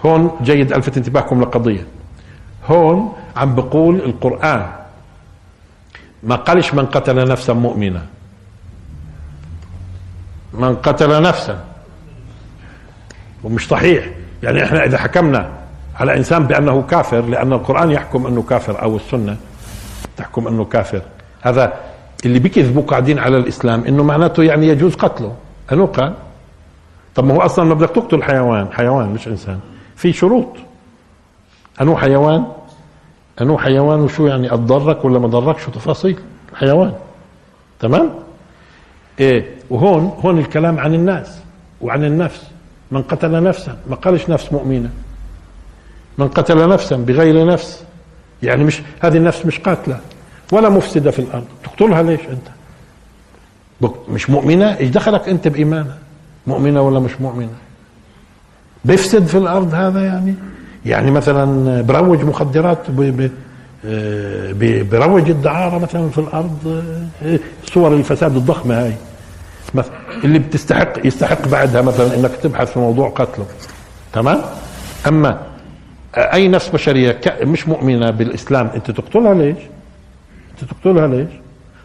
هون جيد ألفت انتباهكم لقضية. هون عم بقول القرآن ما قالش من قتل نفسا مؤمنة من قتل نفسا. ومش صحيح. يعني إحنا إذا حكمنا على إنسان بأنه كافر لأن القرآن يحكم أنه كافر أو السنة تحكم أنه كافر. هذا اللي بيكذبوا قاعدين على الإسلام إنه معناته يعني يجوز قتله. انه قال؟ طب ما هو أصلا ما بدك تقتل حيوان. حيوان مش إنسان. في شروط. انه حيوان؟ انه حيوان وشو يعني أضرك ولا ما ضرك شو تفاصيل. حيوان. تمام؟ إيه. وهون هون الكلام عن الناس وعن النفس. من قتل نفسا. ما قالش نفس مؤمنة. من قتل نفسا بغير نفس. يعني مش هذه النفس مش قاتلة. ولا مفسدة في الأرض. تقتلها ليش أنت؟ مش مؤمنة؟ إيش دخلك أنت بإيمانها مؤمنة ولا مش مؤمنة؟ بيفسد في الأرض هذا يعني؟ يعني مثلا بروج مخدرات بروج الدعارة مثلا في الأرض آه، صور الفساد الضخمة هاي. اللي بتستحق يستحق بعدها مثلا إنك تبحث في موضوع قتله. تمام؟ أما أي نفس بشرية مش مؤمنة بالإسلام أنت تقتلها ليش؟ أنت تقتلها ليش؟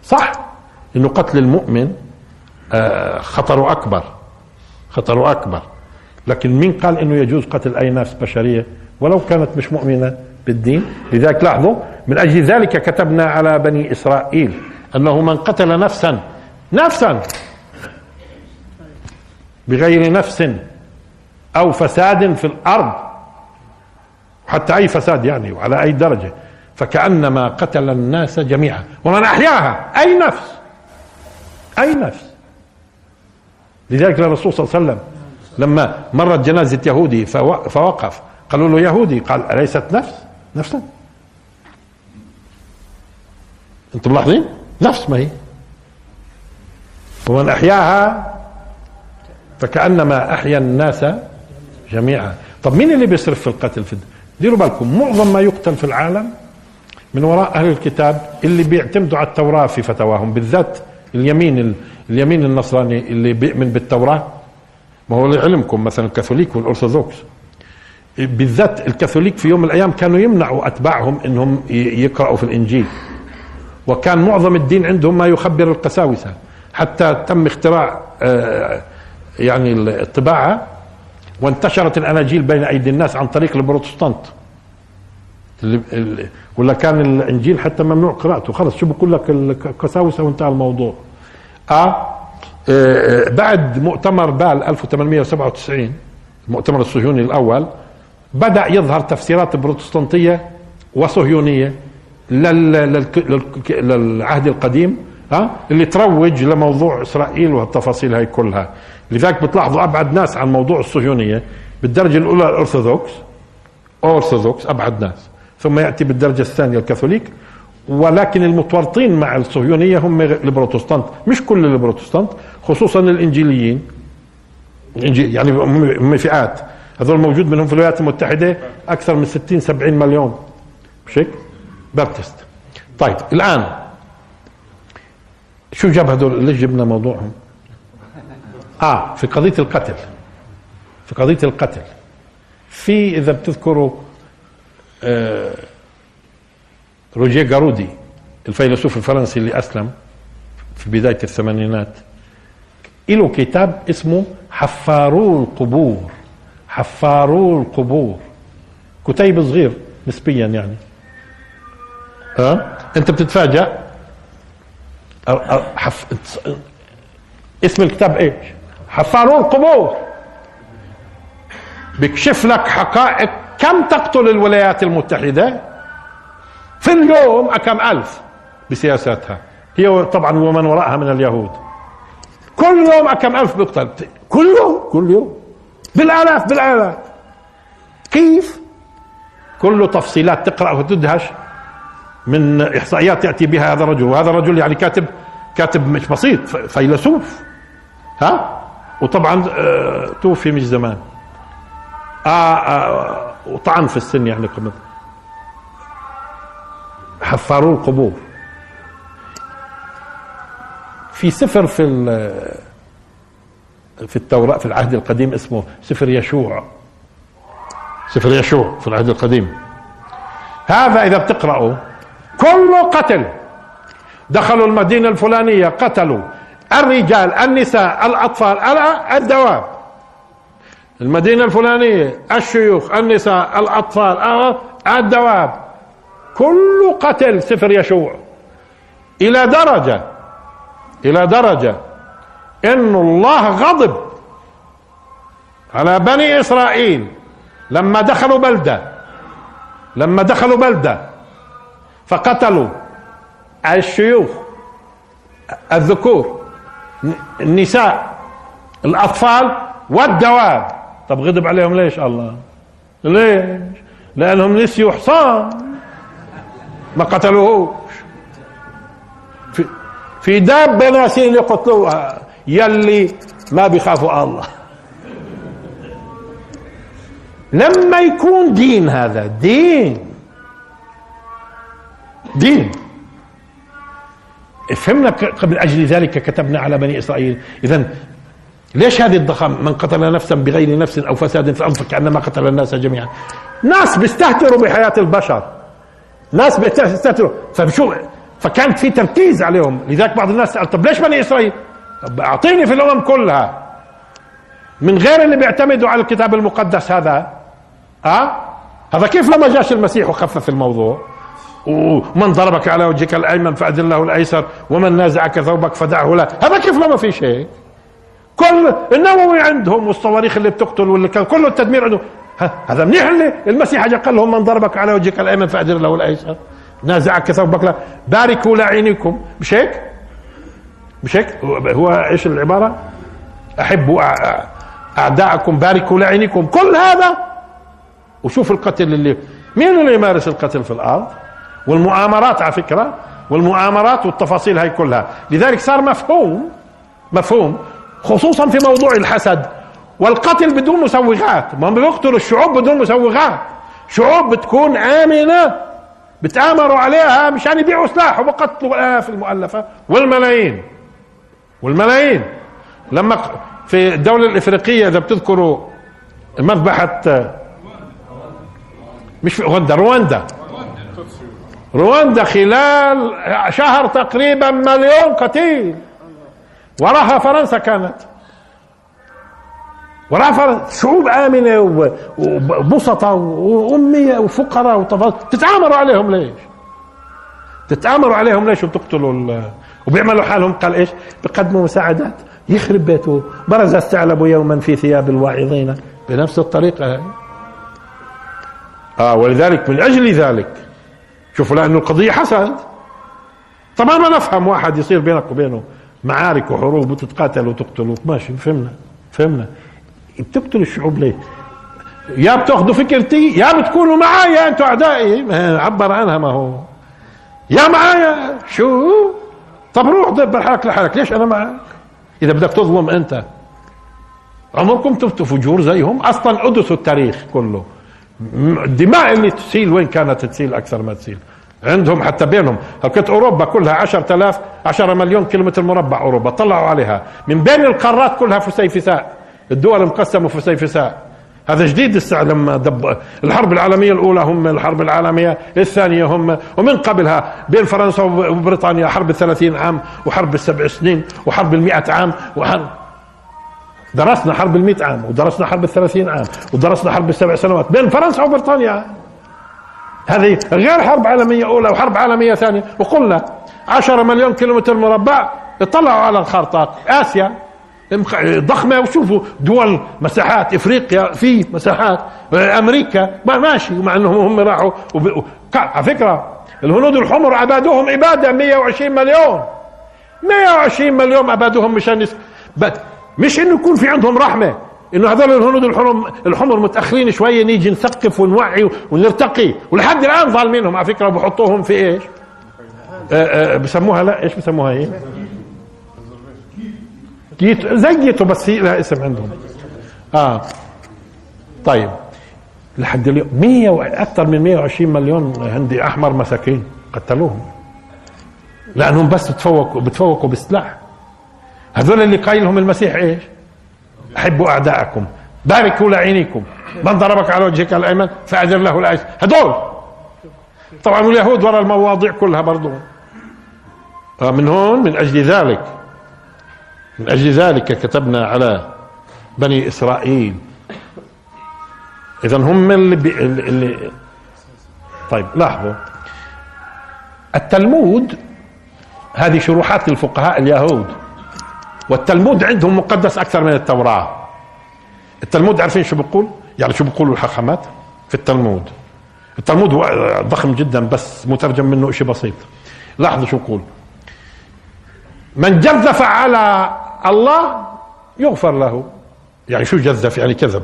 صح إنه قتل المؤمن آه، خطره أكبر خطره أكبر. لكن مين قال إنه يجوز قتل أي نفس بشرية؟ ولو كانت مش مؤمنة بالدين. لذلك لاحظوا من أجل ذلك كتبنا على بني إسرائيل أنه من قتل نفسا نفسا بغير نفس أو فساد في الأرض حتى أي فساد يعني وعلى أي درجة. فكأنما قتل الناس جميعا. ومن أحياها؟ أي نفس؟ أي نفس؟ لذلك الرسول صلى الله عليه وسلم لما مرت جنازة يهودي فوقف. قالوا له يهودي. قال أليست نفس؟ نفسا. أنتم ملاحظين؟ نفس ما هي. ومن أحياها فكأنما أحيا الناس جميعا. طب مين اللي بيصرف في القتل في ديروا بالكم معظم ما يقتل في العالم من وراء أهل الكتاب اللي بيعتمدوا على التوراة في فتواهم بالذات اليمين اليمين النصراني اللي بيؤمن بالتوراة. ما هو لعلمكم مثلا الكاثوليك والأرثوذكس. بالذات الكاثوليك في يوم من الأيام كانوا يمنعوا أتباعهم أنهم يقرأوا في الإنجيل. وكان معظم الدين عندهم ما يخبر القساوسة. حتى تم اختراع آه، يعني الطباعة وانتشرت الأناجيل بين أيدي الناس عن طريق البروتستانت. ولا كان الإنجيل حتى ممنوع قراءته. خلص شو بقول لك؟ القساوسة وانتهى الموضوع. آه, آه بعد مؤتمر بال 1897 المؤتمر الصهيوني الأول بدأ يظهر تفسيرات بروتستانتية وصهيونية للعهد القديم ها اللي تروج لموضوع إسرائيل والتفاصيل هاي كلها. لذلك بتلاحظوا أبعد ناس عن موضوع الصهيونية بالدرجة الأولى الأرثوذكس اورثوذكس أبعد ناس. ثم يأتي بالدرجة الثانية الكاثوليك. ولكن المتورطين مع الصهيونية هم البروتستانت. مش كل البروتستانت خصوصا الإنجيليين. يعني هم فئات. هذول موجود منهم في الولايات المتحدة أكثر من 60 70 مليون. مش هيك؟ بابتست طيب الآن شو جاب هذول؟ ليش جبنا موضوعهم؟ آه في قضية القتل. في قضية القتل. في إذا بتذكروا آه روجيه جارودي الفيلسوف الفرنسي اللي أسلم في بداية الثمانينات له كتاب اسمه حفارو القبور. حفارو القبور كتيب صغير نسبيا يعني. ها؟ أنت بتتفاجأ؟ حف... اسم الكتاب إيش؟ حفارون القبور بيكشف لك حقائق كم تقتل الولايات المتحدة؟ في اليوم كم ألف بسياساتها. هي طبعا ومن وراءها من اليهود. كل يوم كم ألف بيقتل؟ كل يوم كل يوم. بالآلاف بالآلاف. كيف؟ كله تفصيلات تقرأ وتدهش من إحصائيات يأتي بها هذا الرجل وهذا الرجل يعني كاتب كاتب مش بسيط فيلسوف. ها؟ وطبعا آه توفي مش زمان. آه آه وطعن في السن يعني كمان حفاروا القبور في سفر في في التوراة في العهد القديم اسمه سفر يشوع. سفر يشوع في العهد القديم. هذا إذا بتقرأه كله قتل دخلوا المدينة الفلانية قتلوا الرجال النساء الأطفال الدواب. المدينة الفلانية الشيوخ النساء الأطفال الدواب. كل قتل سفر يشوع. إلى درجة إلى درجة إن الله غضب على بني إسرائيل لما دخلوا بلدة لما دخلوا بلدة فقتلوا الشيوخ الذكور النساء الأطفال والدواب. طب غضب عليهم ليش الله؟ ليش؟ لأنهم نسيوا حصان. ما قتلوهوش. في, في دابة ناسين يقتلوها يلي ما بيخافوا الله. لما يكون دين هذا دين. دين. فهمنا قبل أجل ذلك كتبنا على بني إسرائيل اذا ليش هذه الضخامة؟ من قتل نفسا بغير نفس أو فساد في الأرض كأنما قتل الناس جميعا. ناس بيستهتروا بحياة البشر. ناس بيستهتروا. فبشو فكانت في تركيز عليهم. لذلك بعض الناس سأل طب ليش بني إسرائيل؟ طب أعطيني في الأمم كلها. من غير اللي بيعتمدوا على الكتاب المقدس هذا. ها؟ أه؟ هذا كيف لما جاش المسيح وخفف الموضوع؟ ومن ضربك على وجهك الأيمن فاذن له الأيسر ومن نازعك ثوبك فدعه له. هذا كيف لما في شيء؟ كل النووي عندهم والصواريخ اللي بتقتل واللي كان كله التدمير عندهم. هذا منيح اللي المسيح اجى قال لهم من ضربك على وجهك الأيمن فاذن له الأيسر نازعك ثوبك لا باركوا لعينكم مش هيك؟ مش هيك؟ هو إيش العبارة؟ احبوا أعداءكم باركوا لعينكم كل هذا وشوف القتل اللي مين اللي يمارس القتل في الأرض؟ والمؤامرات على فكرة والمؤامرات والتفاصيل هاي كلها لذلك صار مفهوم مفهوم خصوصا في موضوع الحسد والقتل بدون مسوغات ما بيقتلوا الشعوب بدون مسوغات شعوب بتكون آمنة بتآمروا عليها مشان يبيعوا سلاح وبقتلوا الالاف المؤلفة والملايين والملايين. لما في الدولة الإفريقية إذا بتذكروا مذبحة مش في رواندا رواندا. رواندا خلال شهر تقريبا مليون قتيل. وراها فرنسا كانت. وراها فرنسا شعوب آمنة وبسطة وأمية وفقراء وتفاصيل تتآمروا عليهم ليش؟ تتآمروا عليهم ليش وتقتلوا وبيعملوا حالهم قال إيش؟ بيقدموا مساعدات. يخرب بيته. برز الثعلب يوما في ثياب الواعظين. بنفس الطريقة. آه ولذلك من أجل ذلك شوفوا لأنه القضية حسد طبعا ما نفهم واحد يصير بينك وبينه معارك وحروب وتتقاتل وتقتل ماشي فهمنا فهمنا. بتقتل الشعوب ليه؟ يا بتأخذوا فكرتي يا بتكونوا معايا أنتوا أعدائي. عبر عنها ما هو. يا معايا. شو؟ طب روح دبر حالك لحالك ليش أنا معك؟ إذا بدك تظلم أنت. عمركم تفتوا فجور زيهم؟ أصلا ادرسوا التاريخ كله. الدماء اللي تسيل وين كانت تسيل؟ أكثر ما تسيل. عندهم حتى بينهم. كانت أوروبا كلها 10000 10 مليون كيلومتر مربع أوروبا. طلعوا عليها. من بين القارات كلها فسيفساء. الدول مقسمه فسيفساء. هذا جديد الساعة لما دب الحرب العالمية الأولى هم الحرب العالمية الثانية هم. ومن قبلها بين فرنسا وبريطانيا حرب الثلاثين عام وحرب السبع سنين وحرب المئة عام وحرب درسنا حرب المئة عام ودرسنا حرب الثلاثين عام ودرسنا حرب السبع سنوات بين فرنسا وبريطانيا. هذه غير حرب عالمية أولى وحرب عالمية ثانية. وقلنا عشرة مليون كيلومتر مربع اطلعوا على الخارطات آسيا ضخمة. وشوفوا دول مساحات إفريقيا في مساحات أمريكا. ما ماشي ومع إنهم هم راحوا. وب... على فكرة الهنود الحمر عبادوهم عبادة 120 مليون. 120 مليون عبادوهم مشان يس... مش إنه يكون في عندهم رحمة. إنه هذول الهنود الحمر الحمر متأخرين شوية نيجي نثقف ونوعي ونرتقي. ولحد الآن ظالمينهم. على فكرة وبحطوهم في إيش؟ آه آه بسموها لا إيش بسموها إيه؟ جيتو زي جيتو بس هي لها اسم عندهم. آه. طيب. لحد اليوم. 100 أكثر من 120 مليون هندي أحمر مساكين قتلوهم. لأنهم بس بتفوقوا بتفوقوا بالسلاح هذول اللي قايلهم المسيح إيش؟ أحبوا أعداءكم. باركوا لعينيكم. من ضربك على وجهك الأيمن فاعذر له الايسر هذول طبعا اليهود وراء المواضيع كلها برضو. آه، من هون من أجل ذلك. من أجل ذلك كتبنا على بني إسرائيل. اذا هم اللي, بي اللي طيب لاحظوا. التلمود هذه شروحات الفقهاء اليهود. والتلمود عندهم مقدس أكثر من التوراة. التلمود عارفين شو بيقول؟ يعني شو بيقولوا الحاخامات في التلمود؟ التلمود ضخم جدا بس مترجم منه شيء بسيط. لاحظوا شو بقول من جذف على الله يغفر له. يعني شو جذف؟ يعني كذب.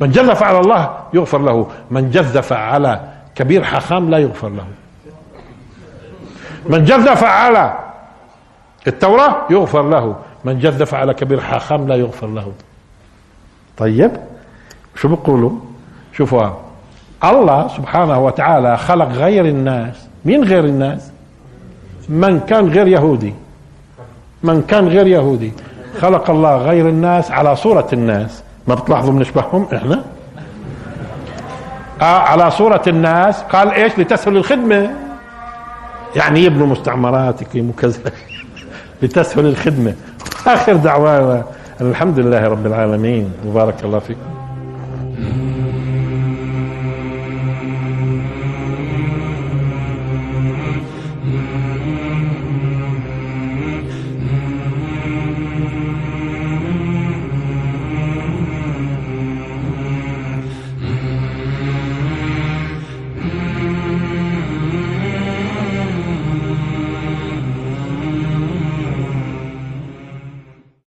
من جذف على الله يغفر له. من جذف على كبير حخام لا يغفر له. من جذف على التوراة يغفر له. من جذف على كبير حاخم لا يغفر له. طيب شو بيقولوا؟ شوفوا الله سبحانه وتعالى خلق غير الناس. مين غير الناس؟ من كان غير يهودي. من كان غير يهودي. خلق الله غير الناس على صورة الناس. ما بتلاحظوا بنشبههم إحنا؟ آه على صورة الناس. قال إيش؟ لتسهل الخدمة. يعني يبنوا مستعمرات يقيموا كذا لتسهل الخدمة. آخر دعوانا. الحمد لله رب العالمين. وبارك الله فيكم.